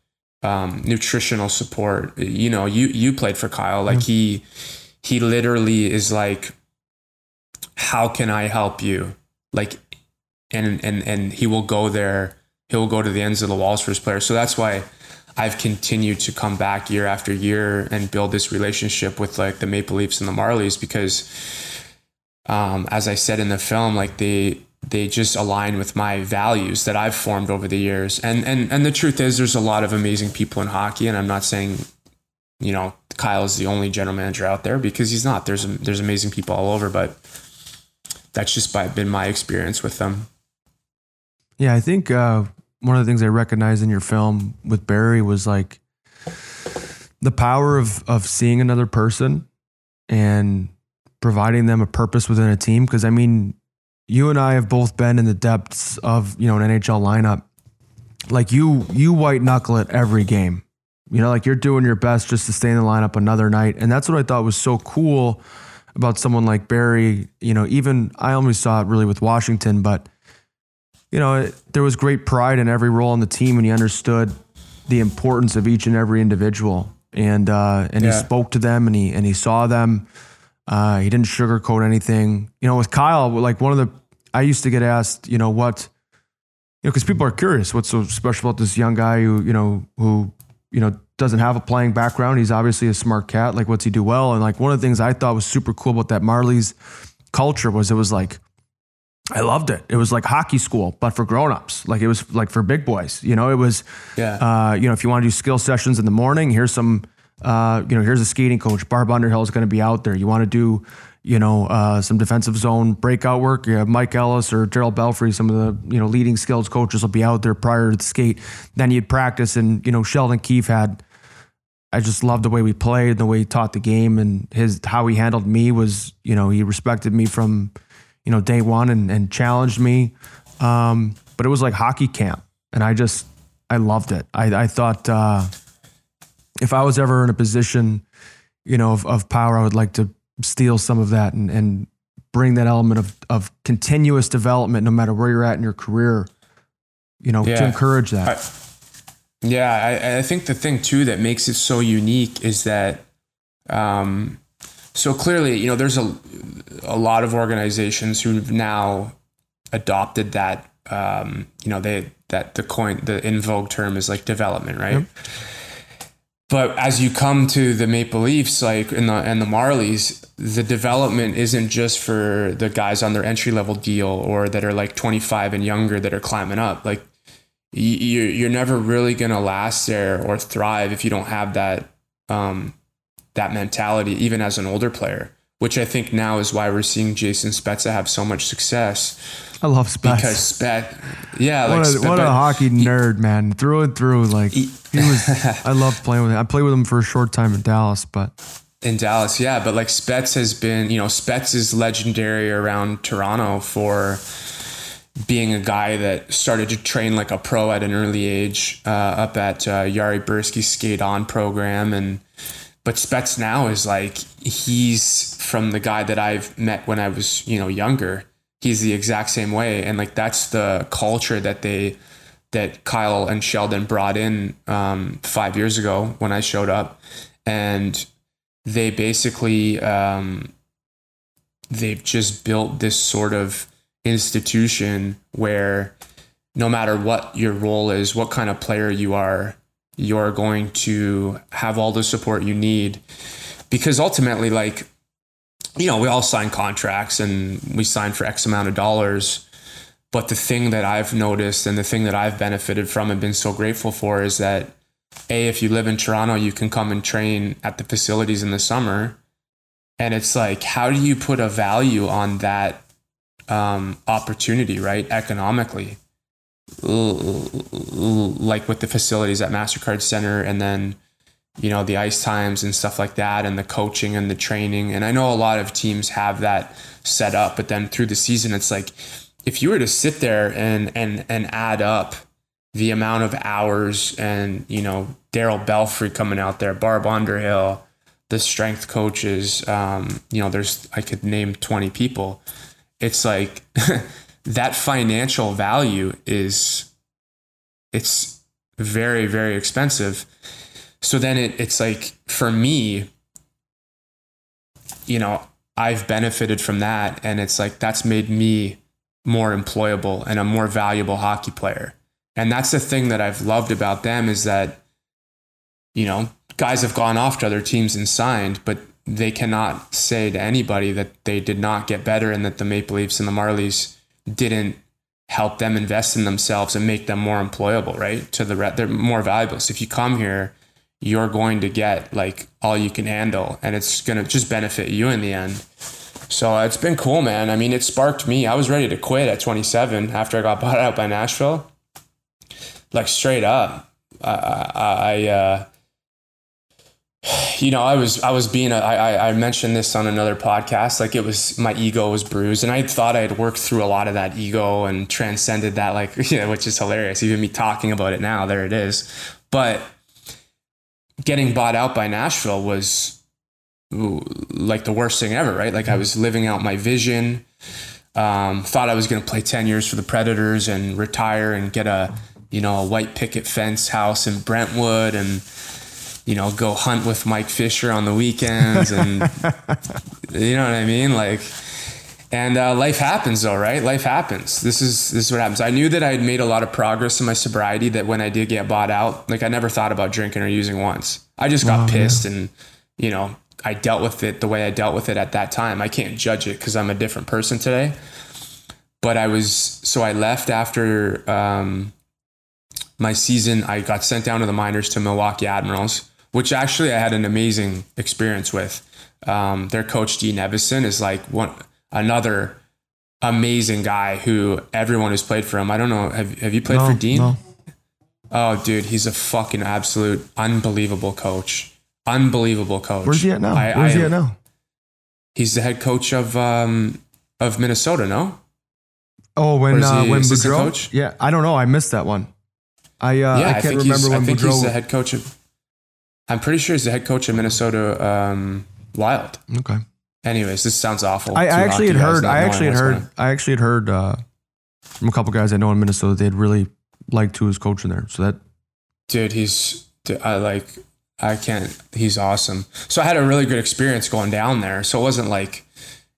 Speaker 2: um, nutritional support. You know, you you played for Kyle. Like mm-hmm. he he literally is like, how can I help you? Like, and and and he will go there. He will go to the ends of the walls for his players. So that's why I've continued to come back year after year and build this relationship with like the Maple Leafs and the Marlies because, um, as I said in the film, like they they just align with my values that I've formed over the years. And and and the truth is, there's a lot of amazing people in hockey, and I'm not saying, you know, Kyle is the only general manager out there because he's not. There's there's amazing people all over, but that's just by, been my experience with them.
Speaker 1: Yeah, I think uh, one of the things I recognized in your film with Barry was like the power of of seeing another person and providing them a purpose within a team. Because I mean, you and I have both been in the depths of you know an NHL lineup. Like you, you white knuckle it every game. You know, like you're doing your best just to stay in the lineup another night, and that's what I thought was so cool about someone like Barry. You know, even I only saw it really with Washington, but you know, it, there was great pride in every role on the team, and he understood the importance of each and every individual, and uh, and yeah. he spoke to them, and he and he saw them. Uh, he didn't sugarcoat anything. You know, with Kyle, like one of the, I used to get asked, you know, what, you know, because people are curious, what's so special about this young guy who, you know, who, you know, doesn't have a playing background. He's obviously a smart cat. Like, what's he do well? And like one of the things I thought was super cool about that Marlies culture was it was like, I loved it. It was like hockey school, but for grown-ups. Like it was like for big boys. You know, it was, yeah. Uh, you know, if you want to do skill sessions in the morning, here's some uh, you know, here's a skating coach. Barb Underhill is going to be out there. You want to do, you know, uh, some defensive zone breakout work. You have Mike Ellis or Gerald Belfry, some of the, you know, leading skills coaches will be out there prior to the skate. Then you'd practice. And, you know, Sheldon Keefe had, I just loved the way we played, the way he taught the game and his, how he handled me was, you know, he respected me from, you know, day one and, and challenged me. Um, but it was like hockey camp. And I just, I loved it. I, I thought, uh, if I was ever in a position, you know, of, of power, I would like to steal some of that and, and bring that element of, of continuous development, no matter where you're at in your career, you know, yeah. to encourage that.
Speaker 2: I, yeah. I, I think the thing too that makes it so unique is that, um, so clearly, you know, there's a, a lot of organizations who've now adopted that, um, you know, they, that the coin, the in vogue term is like development, right? Yep but as you come to the Maple Leafs, like in the and the Marlies, the development isn't just for the guys on their entry level deal or that are like 25 and younger that are climbing up. Like you, you're never really gonna last there or thrive if you don't have that um, that mentality, even as an older player. Which I think now is why we're seeing Jason Spezza have so much success
Speaker 1: I love Spets.
Speaker 2: Because Spet, yeah,
Speaker 1: like what a, what a hockey nerd, man, through and through. Like he, he was, I loved playing with him. I played with him for a short time in Dallas, but
Speaker 2: in Dallas, yeah. But like Spets has been, you know, Spets is legendary around Toronto for being a guy that started to train like a pro at an early age, uh, up at uh, Jari Byrski's skate on program, and but Spets now is like he's from the guy that I've met when I was, you know, younger he's the exact same way. And like that's the culture that they that Kyle and Sheldon brought in um, five years ago when I showed up, and they basically um, they've just built this sort of institution where no matter what your role is, what kind of player you are, you're going to have all the support you need. Because ultimately, like you know, we all sign contracts and we sign for X amount of dollars. But the thing that I've noticed and the thing that I've benefited from and been so grateful for is that A, if you live in Toronto, you can come and train at the facilities in the summer. And it's like, how do you put a value on that um, opportunity, right? Economically, like with the facilities at MasterCard Center and then you know, the ice times and stuff like that, and the coaching and the training. And I know a lot of teams have that set up, but then through the season, it's like if you were to sit there and and and add up the amount of hours and you know Darryl Belfry coming out there, Barb Underhill, the strength coaches. Um, you know, there's I could name 20 people. It's like that financial value is it's very very expensive. So then it, it's like for me, you know, I've benefited from that, and it's like that's made me more employable and a more valuable hockey player. And that's the thing that I've loved about them is that, you know, guys have gone off to other teams and signed, but they cannot say to anybody that they did not get better and that the Maple Leafs and the Marlies didn't help them invest in themselves and make them more employable, right? To the they're more valuable. So if you come here, you're going to get like all you can handle, and it's going to just benefit you in the end. So it's been cool, man. I mean, it sparked me. I was ready to quit at 27 after I got bought out by Nashville. Like straight up, I, I, uh, you know, I was, I was being, a, I, I mentioned this on another podcast. Like it was, my ego was bruised, and I thought I had worked through a lot of that ego and transcended that. Like, know, which is hilarious. Even me talking about it now, there it is. But getting bought out by Nashville was ooh, like the worst thing ever, right? Like I was living out my vision. Um, thought I was going to play 10 years for the Predators and retire and get a, you know, a white picket fence house in Brentwood and, you know, go hunt with Mike Fisher on the weekends. And, you know what I mean? Like, and uh, life happens though, right? Life happens. This is this is what happens. I knew that I had made a lot of progress in my sobriety. That when I did get bought out, like I never thought about drinking or using once. I just got wow, pissed yeah. and you know I dealt with it the way I dealt with it at that time. I can't judge it because I'm a different person today. But I was so I left after um, my season. I got sent down to the minors to Milwaukee Admirals, which actually I had an amazing experience with. Um, their coach Dean Evason is like one another amazing guy who everyone has played for him. I don't know. Have have you played no, for Dean? No. Oh, dude, he's a fucking absolute unbelievable coach. Unbelievable coach.
Speaker 1: Where's he at now? I, Where's I, he at now?
Speaker 2: He's the head coach of um of Minnesota. No.
Speaker 1: Oh, when uh, when Boudreau? Coach? Yeah, I don't know. I missed that one. I uh, yeah, I can't I remember when
Speaker 2: I think
Speaker 1: Boudreau.
Speaker 2: he's the head coach of. I'm pretty sure he's the head coach of Minnesota um, Wild.
Speaker 1: Okay.
Speaker 2: Anyways, this sounds awful.
Speaker 1: I, I actually had heard. I actually had heard. I actually had heard uh, from a couple guys I know in Minnesota. They had really liked who was coaching there. So that,
Speaker 2: dude, he's. I like. I can't. He's awesome. So I had a really good experience going down there. So it wasn't like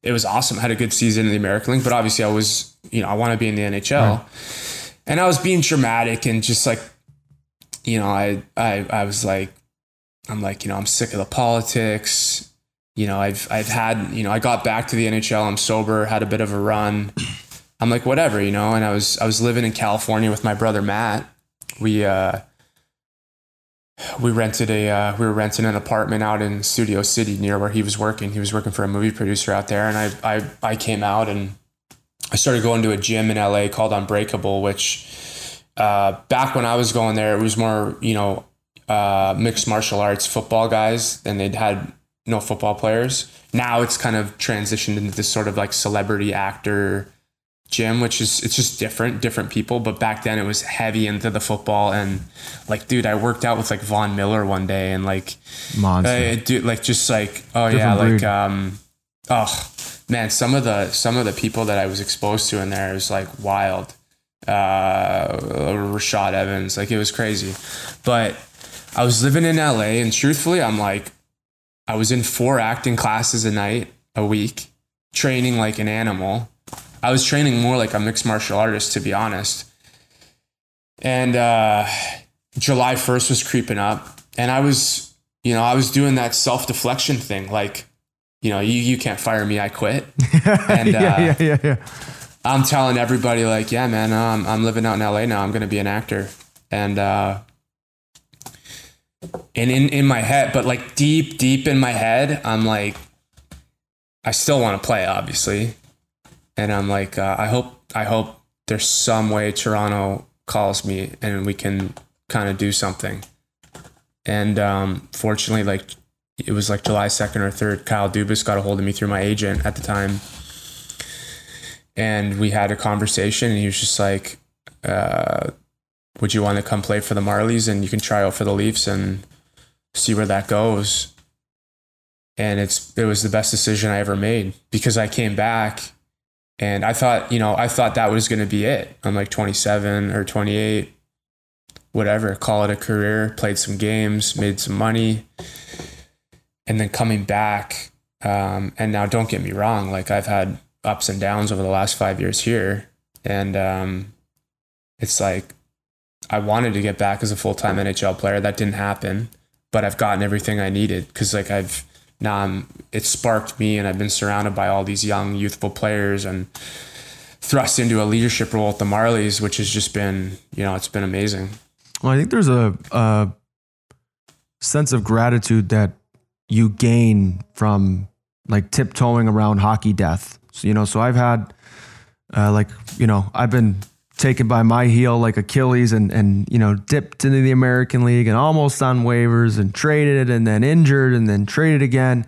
Speaker 2: it was awesome. I had a good season in the American League, but obviously I was, you know, I want to be in the NHL, right. and I was being dramatic and just like, you know, I I I was like, I'm like, you know, I'm sick of the politics you know, I've I've had, you know, I got back to the NHL, I'm sober, had a bit of a run. I'm like, whatever, you know, and I was I was living in California with my brother Matt. We uh we rented a uh, we were renting an apartment out in Studio City near where he was working. He was working for a movie producer out there, and I I I came out and I started going to a gym in LA called Unbreakable, which uh, back when I was going there, it was more you know uh, mixed martial arts football guys, and they'd had no football players. Now it's kind of transitioned into this sort of like celebrity actor gym, which is it's just different, different people. But back then it was heavy into the football and like, dude, I worked out with like Von Miller one day and like, monster, uh, dude, like just like, oh different yeah, breed. like, um, oh man, some of the some of the people that I was exposed to in there is like wild. Uh, Rashad Evans, like it was crazy, but I was living in LA and truthfully, I'm like, I was in four acting classes a night, a week, training like an animal. I was training more like a mixed martial artist, to be honest. And uh, July 1st was creeping up, and I was, you know, I was doing that self deflection thing. Like, you know, you, you can't fire me, I quit. And yeah, uh, yeah, yeah, yeah. I'm telling everybody, like, yeah, man, I'm, I'm living out in LA now. I'm going to be an actor. And uh, and in, in my head, but like deep, deep in my head, I'm like, I still want to play, obviously. And I'm like, uh, I hope, I hope there's some way Toronto calls me and we can kind of do something. And um, fortunately, like it was like July 2nd or 3rd, Kyle Dubas got a hold of me through my agent at the time. And we had a conversation, and he was just like, uh, would you want to come play for the Marlies and you can try out for the Leafs and see where that goes. And it's it was the best decision I ever made because I came back and I thought, you know, I thought that was going to be it. I'm like 27 or 28, whatever, call it a career, played some games, made some money. And then coming back, um, and now don't get me wrong, like I've had ups and downs over the last five years here. And um, it's like I wanted to get back as a full time NHL player. That didn't happen, but I've gotten everything I needed because like I've now I'm it sparked me and I've been surrounded by all these young youthful players and thrust into a leadership role at the Marlies, which has just been you know it's been amazing.
Speaker 1: Well, I think there's a, a sense of gratitude that you gain from like tiptoeing around hockey death. So, you know, so I've had uh, like, you know, I've been taken by my heel like Achilles and and you know dipped into the American League and almost on waivers and traded and then injured and then traded again.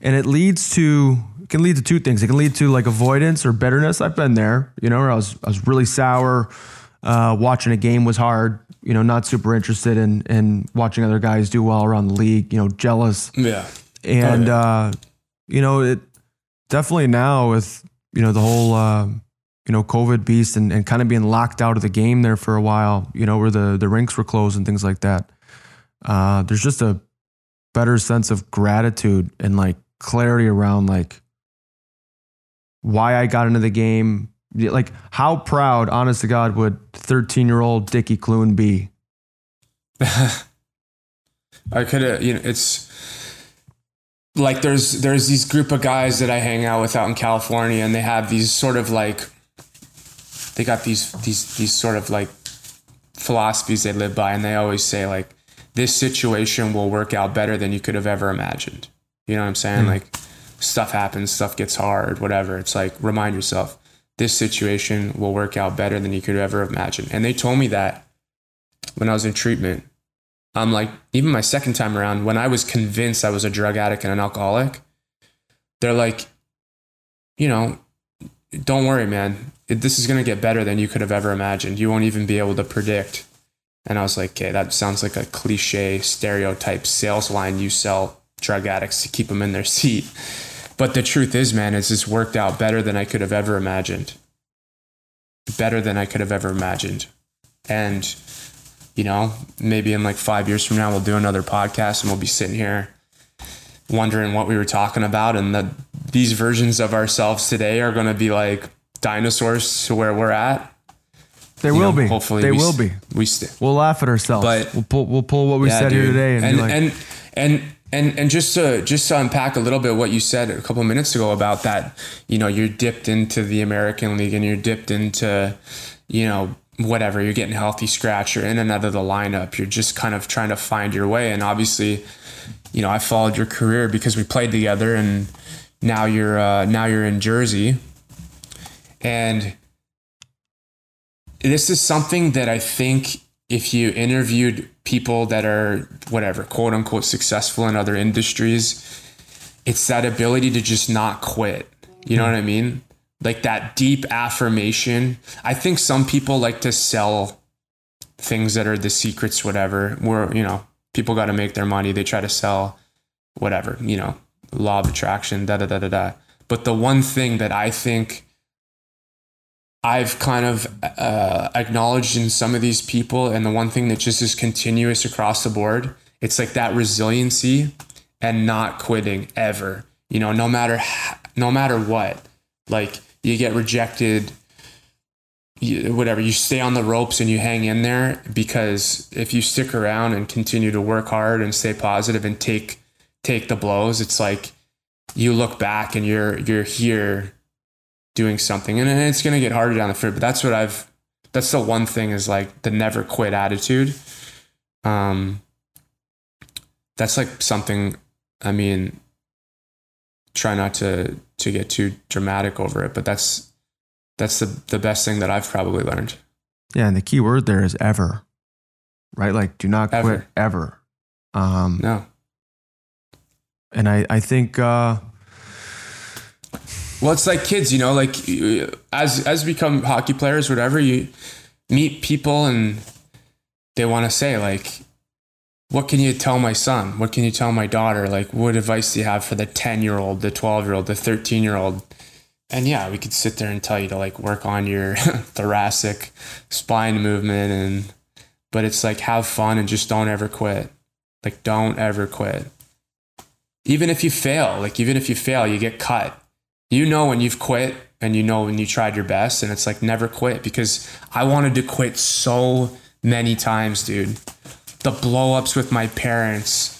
Speaker 1: And it leads to it can lead to two things. It can lead to like avoidance or bitterness. I've been there, you know, where I was I was really sour. Uh, watching a game was hard. You know, not super interested in in watching other guys do well around the league. You know, jealous.
Speaker 2: Yeah.
Speaker 1: And oh, yeah. uh, you know, it definitely now with you know the whole uh, you know COVID beast and, and kind of being locked out of the game there for a while. You know, where the the rinks were closed and things like that. Uh, there's just a better sense of gratitude and like clarity around like why I got into the game. Like how proud, honest to God, would 13 year old Dicky Clune be?
Speaker 2: I could have, you know, it's like there's there's these group of guys that I hang out with out in California, and they have these sort of like they got these these these sort of like philosophies they live by, and they always say like this situation will work out better than you could have ever imagined. You know what I'm saying? Mm. Like stuff happens, stuff gets hard, whatever. It's like remind yourself this situation will work out better than you could ever imagine. And they told me that when I was in treatment. I'm like, even my second time around, when I was convinced I was a drug addict and an alcoholic, they're like, you know, don't worry, man. This is going to get better than you could have ever imagined. You won't even be able to predict. And I was like, okay, that sounds like a cliche stereotype sales line you sell drug addicts to keep them in their seat. But the truth is, man, is this worked out better than I could have ever imagined. Better than I could have ever imagined. And, you know, maybe in like five years from now, we'll do another podcast and we'll be sitting here wondering what we were talking about. And that these versions of ourselves today are going to be like dinosaurs to where we're at.
Speaker 1: They you will know, be. Hopefully, they will be.
Speaker 2: We st-
Speaker 1: we'll laugh at ourselves. But we'll pull we'll pull what we yeah, said dude. here today and
Speaker 2: and,
Speaker 1: like,
Speaker 2: and and and and just to just to unpack a little bit what you said a couple minutes ago about that, you know, you're dipped into the American League and you're dipped into, you know, whatever. You're getting healthy scratch. You're in and out of the lineup. You're just kind of trying to find your way. And obviously, you know, I followed your career because we played together, and now you're uh, now you're in Jersey, and this is something that I think if you interviewed people that are whatever quote unquote successful in other industries, it's that ability to just not quit. You know what I mean? Like that deep affirmation. I think some people like to sell things that are the secrets, whatever. Where you know people got to make their money. They try to sell whatever, you know, law of attraction, da da da da da. But the one thing that I think I've kind of uh, acknowledged in some of these people, and the one thing that just is continuous across the board, it's like that resiliency and not quitting ever. You know, no matter no matter what, like you get rejected, you, whatever, you stay on the ropes and you hang in there because if you stick around and continue to work hard and stay positive and take take the blows, it's like you look back and you're you're here doing something and it's going to get harder down the road but that's what I've that's the one thing is like the never quit attitude um that's like something I mean try not to to get too dramatic over it but that's that's the the best thing that I've probably learned.
Speaker 1: Yeah, and the key word there is ever. Right? Like do not ever. quit ever.
Speaker 2: Um No.
Speaker 1: And I I think uh
Speaker 2: well, it's like kids, you know, like as as become hockey players, whatever, you meet people and they want to say like what can you tell my son? What can you tell my daughter? Like what advice do you have for the 10 year old the 12 year old the 13 year old and yeah we could sit there and tell you to like work on your thoracic spine movement and but it's like have fun and just don't ever quit. Like don't ever quit. Even if you fail like even if you fail you get cut you know when you've quit and you know when you tried your best and it's like never quit because i wanted to quit so many times dude. The blowups with my parents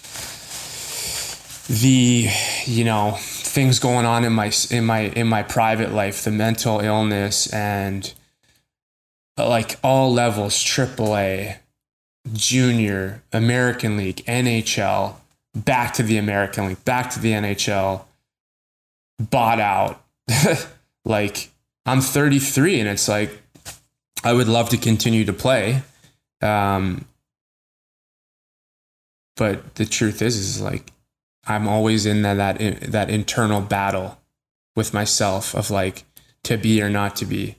Speaker 2: the you know things going on in my in my in my private life the mental illness and like all levels AAA junior American League NHL back to the American League back to the NHL bought out. Like I'm 33 and it's like I would love to continue to play. Um but the truth is is like i'm always in that that, that internal battle with myself of like to be or not to be.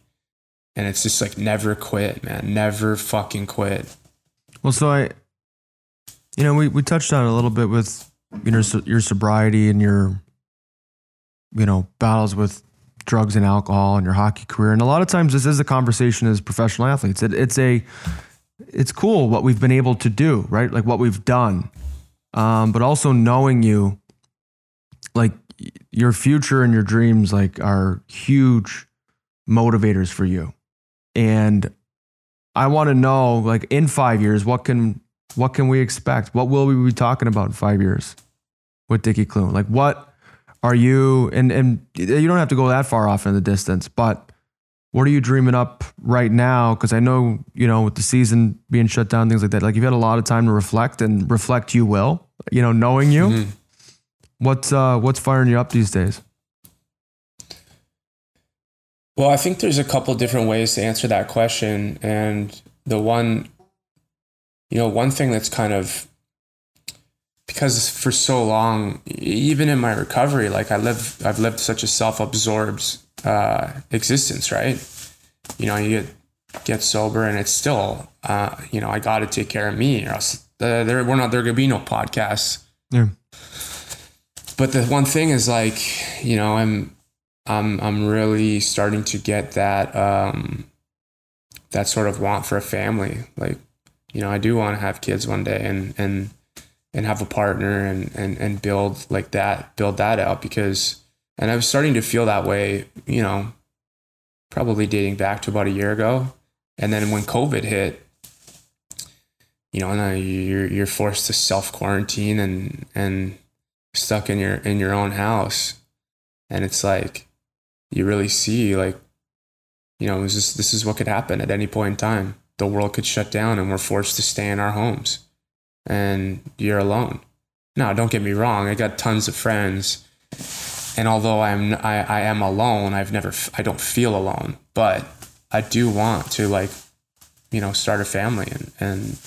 Speaker 2: And it's just like never quit man. Never fucking quit.
Speaker 1: Well, so I, you know, we, we touched on a little bit with you know so- your sobriety and your, you know, battles with drugs and alcohol and your hockey career. And a lot of times this is a conversation as professional athletes. It, it's a, it's cool what we've been able to do, right? Like what we've done, um, but also knowing you, like your future and your dreams, like are huge motivators for you. And I want to know, like in five years, what can what can we expect? What will we be talking about in five years with Dicky Clune? Like, what are you? And and you don't have to go that far off in the distance, but what are you dreaming up right now? Because I know you know with the season being shut down, things like that. Like you've had a lot of time to reflect, and reflect you will. You know, knowing you,
Speaker 2: Mhm.
Speaker 1: what's uh, what's firing you up these days?
Speaker 2: Well, I think there's a couple different ways to answer that question. And the one, you know, one thing that's kind of because for so long, even in my recovery, like I live, I've lived such a self-absorbed uh, existence, right? You know, you get get sober, and it's still, uh, you know, I got to take care of me, or else uh, there we're not there gonna be no podcasts.
Speaker 1: Yeah,
Speaker 2: but the one thing is like you know i'm i'm i'm really starting to get that um that sort of want for a family. Like you know i do want to have kids one day and and and have a partner and and and build like that build that out because and i was starting to feel that way you know probably dating back to about a year ago. And then when covid hit you know, and you're you're forced to self quarantine and and stuck in your in your own house, and it's like you really see like, you know, this is this is what could happen at any point in time. The world could shut down, and we're forced to stay in our homes, and you're alone. Now, don't get me wrong. I got tons of friends, and although I'm I, I am alone, I've never I don't feel alone, but I do want to like, you know, start a family and and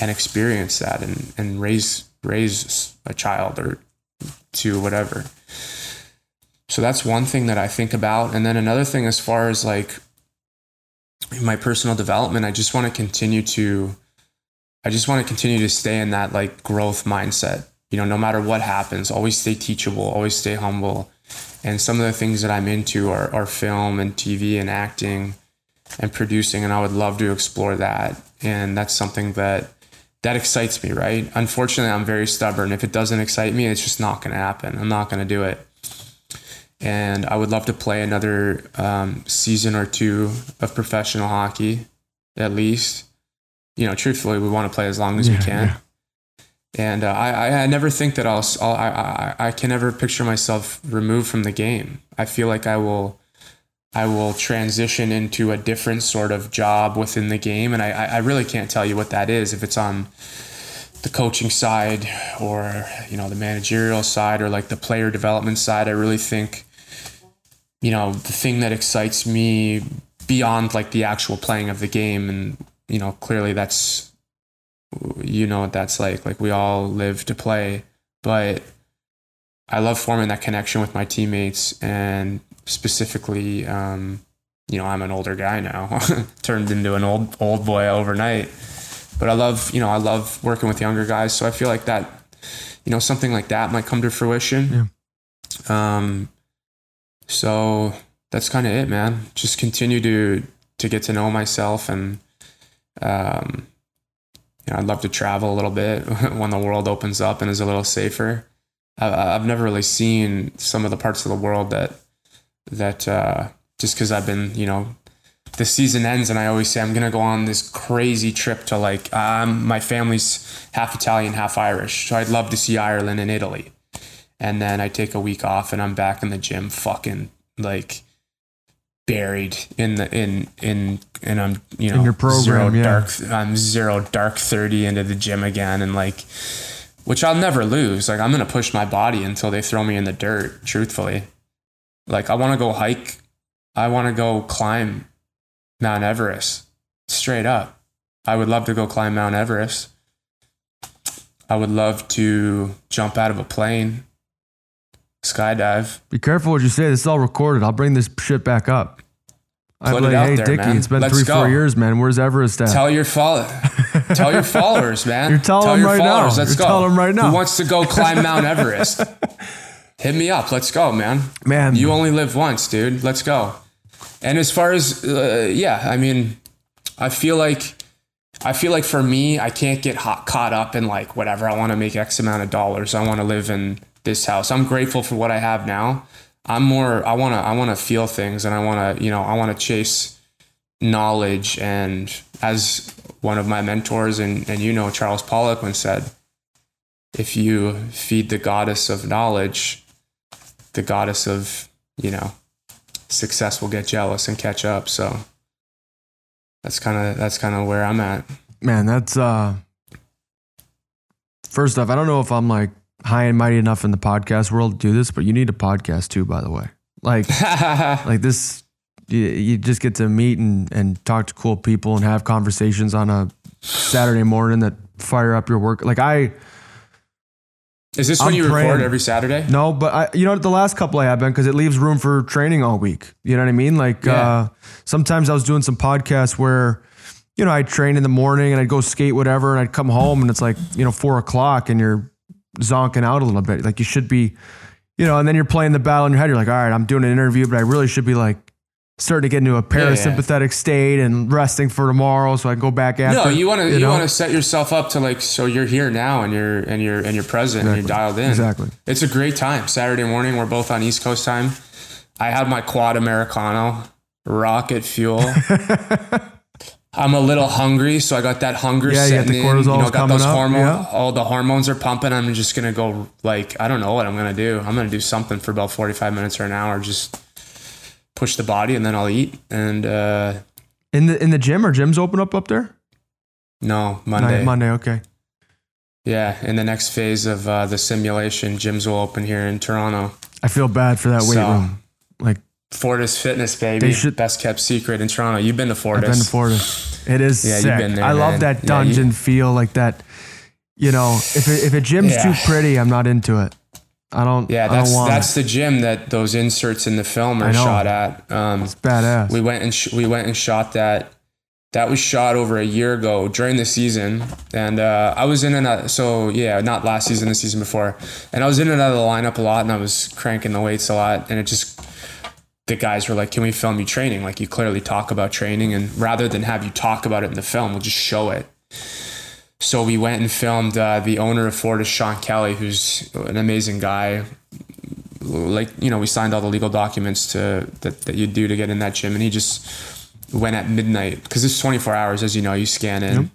Speaker 2: and experience that and, and raise raise a child or two whatever so that's one thing that i think about and then another thing as far as like my personal development i just want to continue to i just want to continue to stay in that like growth mindset. You know no matter what happens always stay teachable always stay humble. And some of the things that i'm into are, are film and tv and acting and producing and i would love to explore that. And that's something that that excites me right? Unfortunately i'm very stubborn. If it doesn't excite me it's just not going to happen. I'm not going to do it. And i would love to play another um, season or two of professional hockey at least you know truthfully we want to play as long as we can
Speaker 1: yeah.
Speaker 2: and uh, I, I never think that I'll, I'll I, I I can never picture myself removed from the game. I feel like I will I will transition into a different sort of job within the game, and I I really can't tell you what that is. If it's on the coaching side or you know the managerial side or like the player development side, I really think you know the thing that excites me beyond like the actual playing of the game, and you know clearly that's you know what that's like. Like we all live to play, but I love forming that connection with my teammates and specifically, um, you know, I'm an older guy now, turned into an old old boy overnight. but I love, you know, I love working with younger guys. So I feel like that, you know, something like that might come to fruition. Yeah. Um, so that's kind of it, man. Just continue to, to get to know myself and, um, you know, I'd love to travel a little bit when the world opens up and is a little safer. I've never really seen some of the parts of the world that, that, uh, just cause I've been, you know, the season ends and I always say I'm gonna go on this crazy trip to like um, my family's half Italian, half Irish, so I'd love to see Ireland and Italy. And then I take a week off and I'm back in the gym, fucking like buried in the in in and I'm um, you know
Speaker 1: in your program,
Speaker 2: zero
Speaker 1: yeah.
Speaker 2: dark I'm zero dark thirty into the gym again and like which I'll never lose. Like I'm gonna push my body until they throw me in the dirt. Truthfully, like I want to go hike. I want to go climb Mount Everest. Straight up. I would love to go climb Mount Everest. I would love to jump out of a plane, skydive.
Speaker 1: Be careful what you say. This is all recorded. I'll bring this shit back up. I'd
Speaker 2: Put
Speaker 1: be
Speaker 2: it
Speaker 1: like, hey,
Speaker 2: there,
Speaker 1: Dicky,
Speaker 2: man.
Speaker 1: it's been
Speaker 2: Let's
Speaker 1: three,
Speaker 2: go.
Speaker 1: four years, man. Where's Everest at?
Speaker 2: Tell your follow, tell your followers, man.
Speaker 1: You're telling
Speaker 2: tell
Speaker 1: them
Speaker 2: your
Speaker 1: right now.
Speaker 2: Let's
Speaker 1: You're
Speaker 2: go.
Speaker 1: telling them right now.
Speaker 2: Who wants to go climb Mount Everest? Hit me up. Let's go, man.
Speaker 1: man,
Speaker 2: You only live once, dude. Let's go. And as far as uh, yeah, I mean, I feel like I feel like for me, I can't get hot, caught up in like whatever. I want to make X amount of dollars. I want to live in this house. I'm grateful for what I have now. I'm more. I want to. I want to feel things, and I want to. You know, I want to chase knowledge. And as one of my mentors, and and you know, Charles Poliquin once said, if you feed the goddess of knowledge, the goddess of you know success will get jealous and catch up. So that's kind of that's kind of where I'm at.
Speaker 1: man, that's uh. First off, I don't know if I'm like high and mighty enough in the podcast world to do this, but you need a podcast too, by the way. Like, like this, you, you just get to meet and, and talk to cool people and have conversations on a Saturday morning that fire up your work. Like I,
Speaker 2: Is this when
Speaker 1: I'm
Speaker 2: you record every Saturday?
Speaker 1: No, but I, you know, the last couple I have been because it leaves room for training all week. You know what I mean? Like,
Speaker 2: Yeah.
Speaker 1: uh, sometimes I was doing some podcasts where, you know, I'd train in the morning and I'd go skate, whatever, and I'd come home and it's like, you know, four o'clock and you're zonking out a little bit. Like, you should be, you know, and then you're playing the battle in your head. You're like, all right, I'm doing an interview, but I really should be like starting to get into a
Speaker 2: yeah.
Speaker 1: parasympathetic state and resting for tomorrow so I can go back after.
Speaker 2: No, you want to you,
Speaker 1: know?
Speaker 2: want to set yourself up to like so you're here now and you're and you're and you're present and you're dialed in.
Speaker 1: Exactly.
Speaker 2: It's a great time. Saturday morning, we're both on East Coast time. I had my quad Americano, rocket fuel. I'm a little hungry, so I got that hunger
Speaker 1: Yeah, you got
Speaker 2: setting
Speaker 1: the
Speaker 2: in. You know, got
Speaker 1: coming
Speaker 2: those hormones.
Speaker 1: yeah.
Speaker 2: All the hormones are pumping. I'm just gonna go like I don't know what I'm gonna do. I'm gonna do something for about 45 minutes or an hour. Just push the body, and then I'll eat. And uh,
Speaker 1: in the in the gym or gyms open up up there?
Speaker 2: no Monday.
Speaker 1: Monday, okay.
Speaker 2: Yeah, in the next phase of uh, the simulation, gyms will open here in Toronto.
Speaker 1: I feel bad for that weight
Speaker 2: So,
Speaker 1: room. Like
Speaker 2: Fortis Fitness, baby.
Speaker 1: Should-
Speaker 2: Best kept secret in Toronto. You've been to Fortis.
Speaker 1: I've been to Florida. It is
Speaker 2: Yeah, you've
Speaker 1: sick.
Speaker 2: been there,
Speaker 1: I love
Speaker 2: man.
Speaker 1: that
Speaker 2: Yeah,
Speaker 1: dungeon
Speaker 2: you-
Speaker 1: feel, like that. You know, if it, if a gym's
Speaker 2: Yeah.
Speaker 1: too pretty, I'm not into it. I don't.
Speaker 2: Yeah, that's
Speaker 1: don't
Speaker 2: that's
Speaker 1: it.
Speaker 2: the gym that those inserts in the film are shot at. Um,
Speaker 1: It's badass.
Speaker 2: we went and sh- we went and shot that. That was shot over a year ago during the season, and uh, I was in and out. So yeah, not last season, the season before, and I was in and out of the lineup a lot, and I was cranking the weights a lot, and it just the guys were like, "Can we film you training? Like you clearly talk about training, and rather than have you talk about it in the film, we'll just show it." So we went and filmed uh, the owner of Fortis, Sean Kelly, who's an amazing guy. Like you know, we signed all the legal documents to that, that you do to get in that gym, and he just went at midnight because it's 24 hours, as you know. You scan in,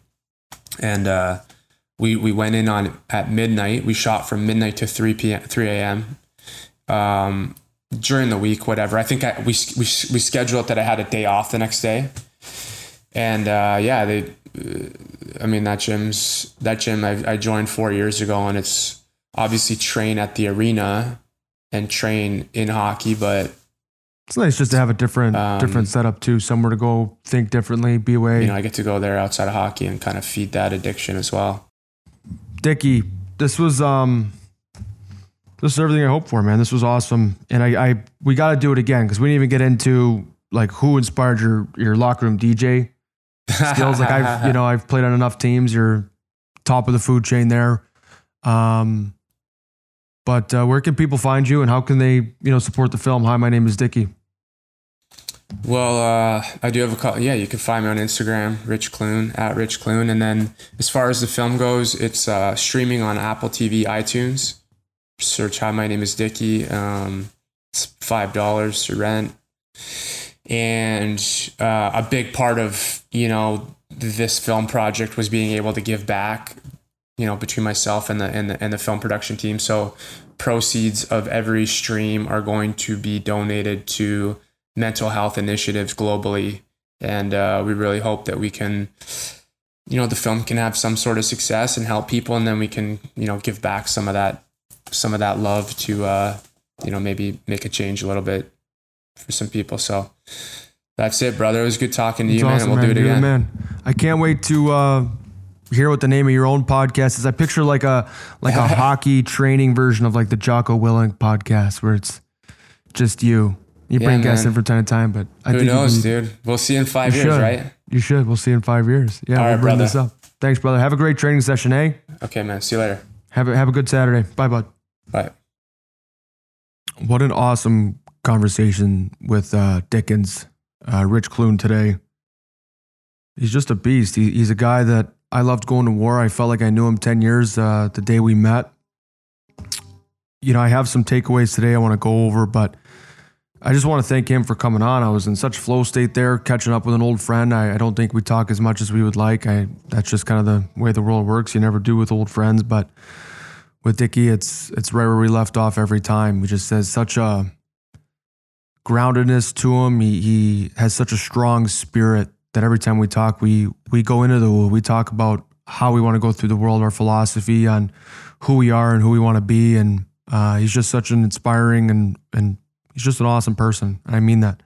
Speaker 2: and uh, we we went in on at midnight. We shot from midnight to 3 p.m. 3 a.m. Um, during the week, whatever. I think I, we we we scheduled that I had a day off the next day, and uh, yeah, they. uh, I mean that gym's that gym I, I joined four years ago, and it's obviously train at the arena and train in hockey, but
Speaker 1: it's nice just to have a different
Speaker 2: Um,
Speaker 1: different setup too. Somewhere to go think differently, be away.
Speaker 2: you know I get to go there outside of hockey and kind of feed that addiction as well.
Speaker 1: Dicky, this was um this is everything I hoped for, man. This was awesome. And I, I we gotta do it again because we didn't even get into like who inspired your your locker room DJ skills. Like I've, you know, I've played on enough teams. You're top of the food chain there. Um, but uh, where can people find you, and how can they, you know, support the film? Hi, my name is Dicky.
Speaker 2: Well, uh, I do have a call. Yeah, you can find me on Instagram, Rich Clune at Rich Clune. And then as far as the film goes, it's uh, streaming on Apple TV, iTunes. Search Hi, my name is Dicky. Um, it's five dollars to rent, and uh, a big part of you know this film project was being able to give back you know between myself and the and the, and the film production team. So proceeds of every stream are going to be donated to mental health initiatives globally. And uh, we really hope that we can you know the film can have some sort of success and help people and then we can you know give back some of that some of that love to uh, you know maybe make a change a little bit for some people so that's it brother it was good talking to you man we'll do it
Speaker 1: You're
Speaker 2: again
Speaker 1: man. I can't wait to uh, hear what the name of your own podcast is. I picture like a like a hockey training version of like the Jocko Willink podcast, where it's just you. You
Speaker 2: Yeah,
Speaker 1: bring guests in from time to time, but I
Speaker 2: who knows
Speaker 1: can-
Speaker 2: dude we'll see you in five years
Speaker 1: should.
Speaker 2: right
Speaker 1: You should. We'll see you in five years. Yeah,
Speaker 2: All
Speaker 1: we'll
Speaker 2: right,
Speaker 1: bring
Speaker 2: brother.
Speaker 1: this up. Thanks, brother. Have a great training session, eh?
Speaker 2: okay man see you later
Speaker 1: Have a have a good Saturday. Bye, bud.
Speaker 2: Bye
Speaker 1: What an awesome conversation with uh, Dickens, uh, Rich Clune today. He's just a beast. He, he's a guy that I loved going to war. I felt like I knew him 10 years uh, the day we met. You know, I have some takeaways today I want to go over, but I just want to thank him for coming on. I was in such flow state there, catching up with an old friend. I, I don't think we talk as much as we would like. I That's just kind of the way the world works. You never do with old friends, but with Dicky, it's it's right where we left off every time. He just has such a groundedness to him. He he has such a strong spirit that every time we talk, we we go into the we talk about how we want to go through the world, our philosophy on who we are and who we want to be, and uh, he's just such an inspiring and and he's just an awesome person, and I mean that.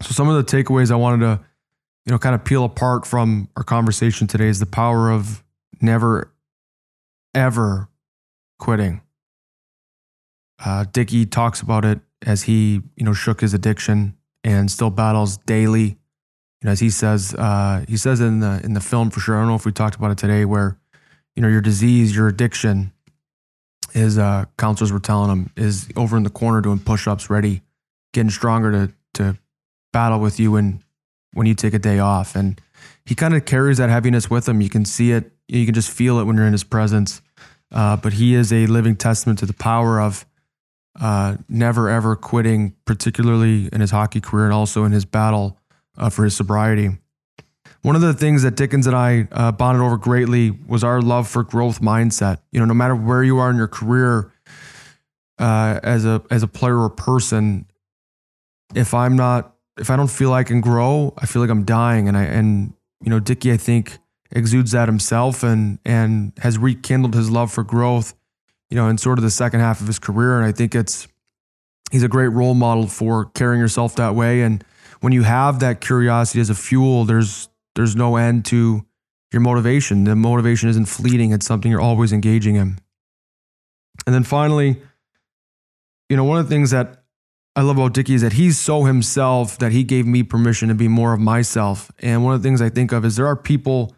Speaker 1: So some of the takeaways I wanted to, you know, kind of peel apart from our conversation today is the power of never, ever quitting. Uh, Dicky talks about it as he, you know, shook his addiction and still battles daily. You know, as he says, uh, he says in the in the film for sure. I don't know if we talked about it today, where you know your disease, your addiction, is uh, counselors were telling him is over in the corner doing push-ups, ready, getting stronger to to battle with you when when you take a day off. And he kind of carries that heaviness with him. You can see it. You can just feel it when you're in his presence. Uh, but he is a living testament to the power of uh, never ever quitting, particularly in his hockey career and also in his battle uh, for his sobriety. One of the things that Dickens and I uh, bonded over greatly was our love for growth mindset. You know, no matter where you are in your career uh, as a as a player or person, if I'm not, if I don't feel I can grow, I feel like I'm dying. And I and you know, Dicky, I think exudes that himself and and has rekindled his love for growth. You know, in sort of the second half of his career, and I think it's he's a great role model for carrying yourself that way. And when you have that curiosity as a fuel, there's there's no end to your motivation. The motivation isn't fleeting; it's something you're always engaging in. And then finally, you know, one of the things that I love about Dicky is that he's so himself that he gave me permission to be more of myself. And one of the things I think of is there are people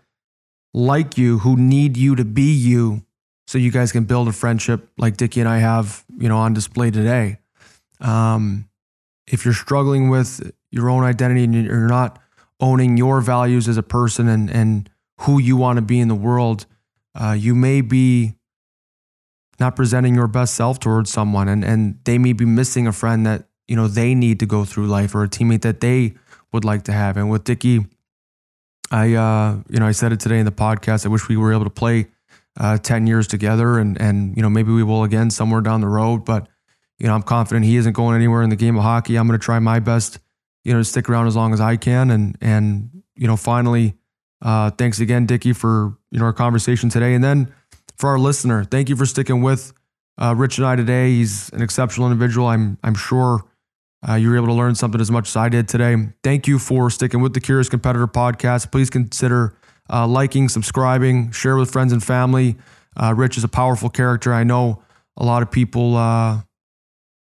Speaker 1: like you who need you to be you so you guys can build a friendship like Dicky and I have, you know, on display today. Um, if you're struggling with your own identity and you're not owning your values as a person and, and who you want to be in the world, uh, you may be not presenting your best self towards someone and, and they may be missing a friend that, you know, they need to go through life or a teammate that they would like to have. And with Dicky, I, uh, you know, I said it today in the podcast. I wish we were able to play uh, 10 years together and, and, you know, maybe we will again somewhere down the road, but, you know, I'm confident he isn't going anywhere in the game of hockey. I'm going to try my best, you know, to stick around as long as I can. And, and, you know, finally, uh, thanks again, Dicky, for, you know, our conversation today. And then for our listener, thank you for sticking with uh, Rich and I today. He's an exceptional individual. I'm, I'm sure uh, you were able to learn something as much as I did today. Thank you for sticking with the Curious Competitor podcast. Please consider uh, liking, subscribing, share with friends and family. Uh, Rich is a powerful character. I know a lot of people uh,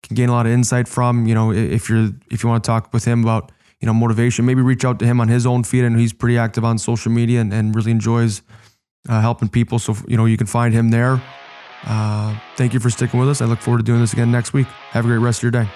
Speaker 1: can gain a lot of insight from. You know, if you're if you want to talk with him about you know, motivation. Maybe reach out to him on his own feed. and he's pretty active on social media and, and really enjoys uh, helping people. So, you know, you can find him there. Uh, thank you for sticking with us. I look forward to doing this again next week. Have a great rest of your day.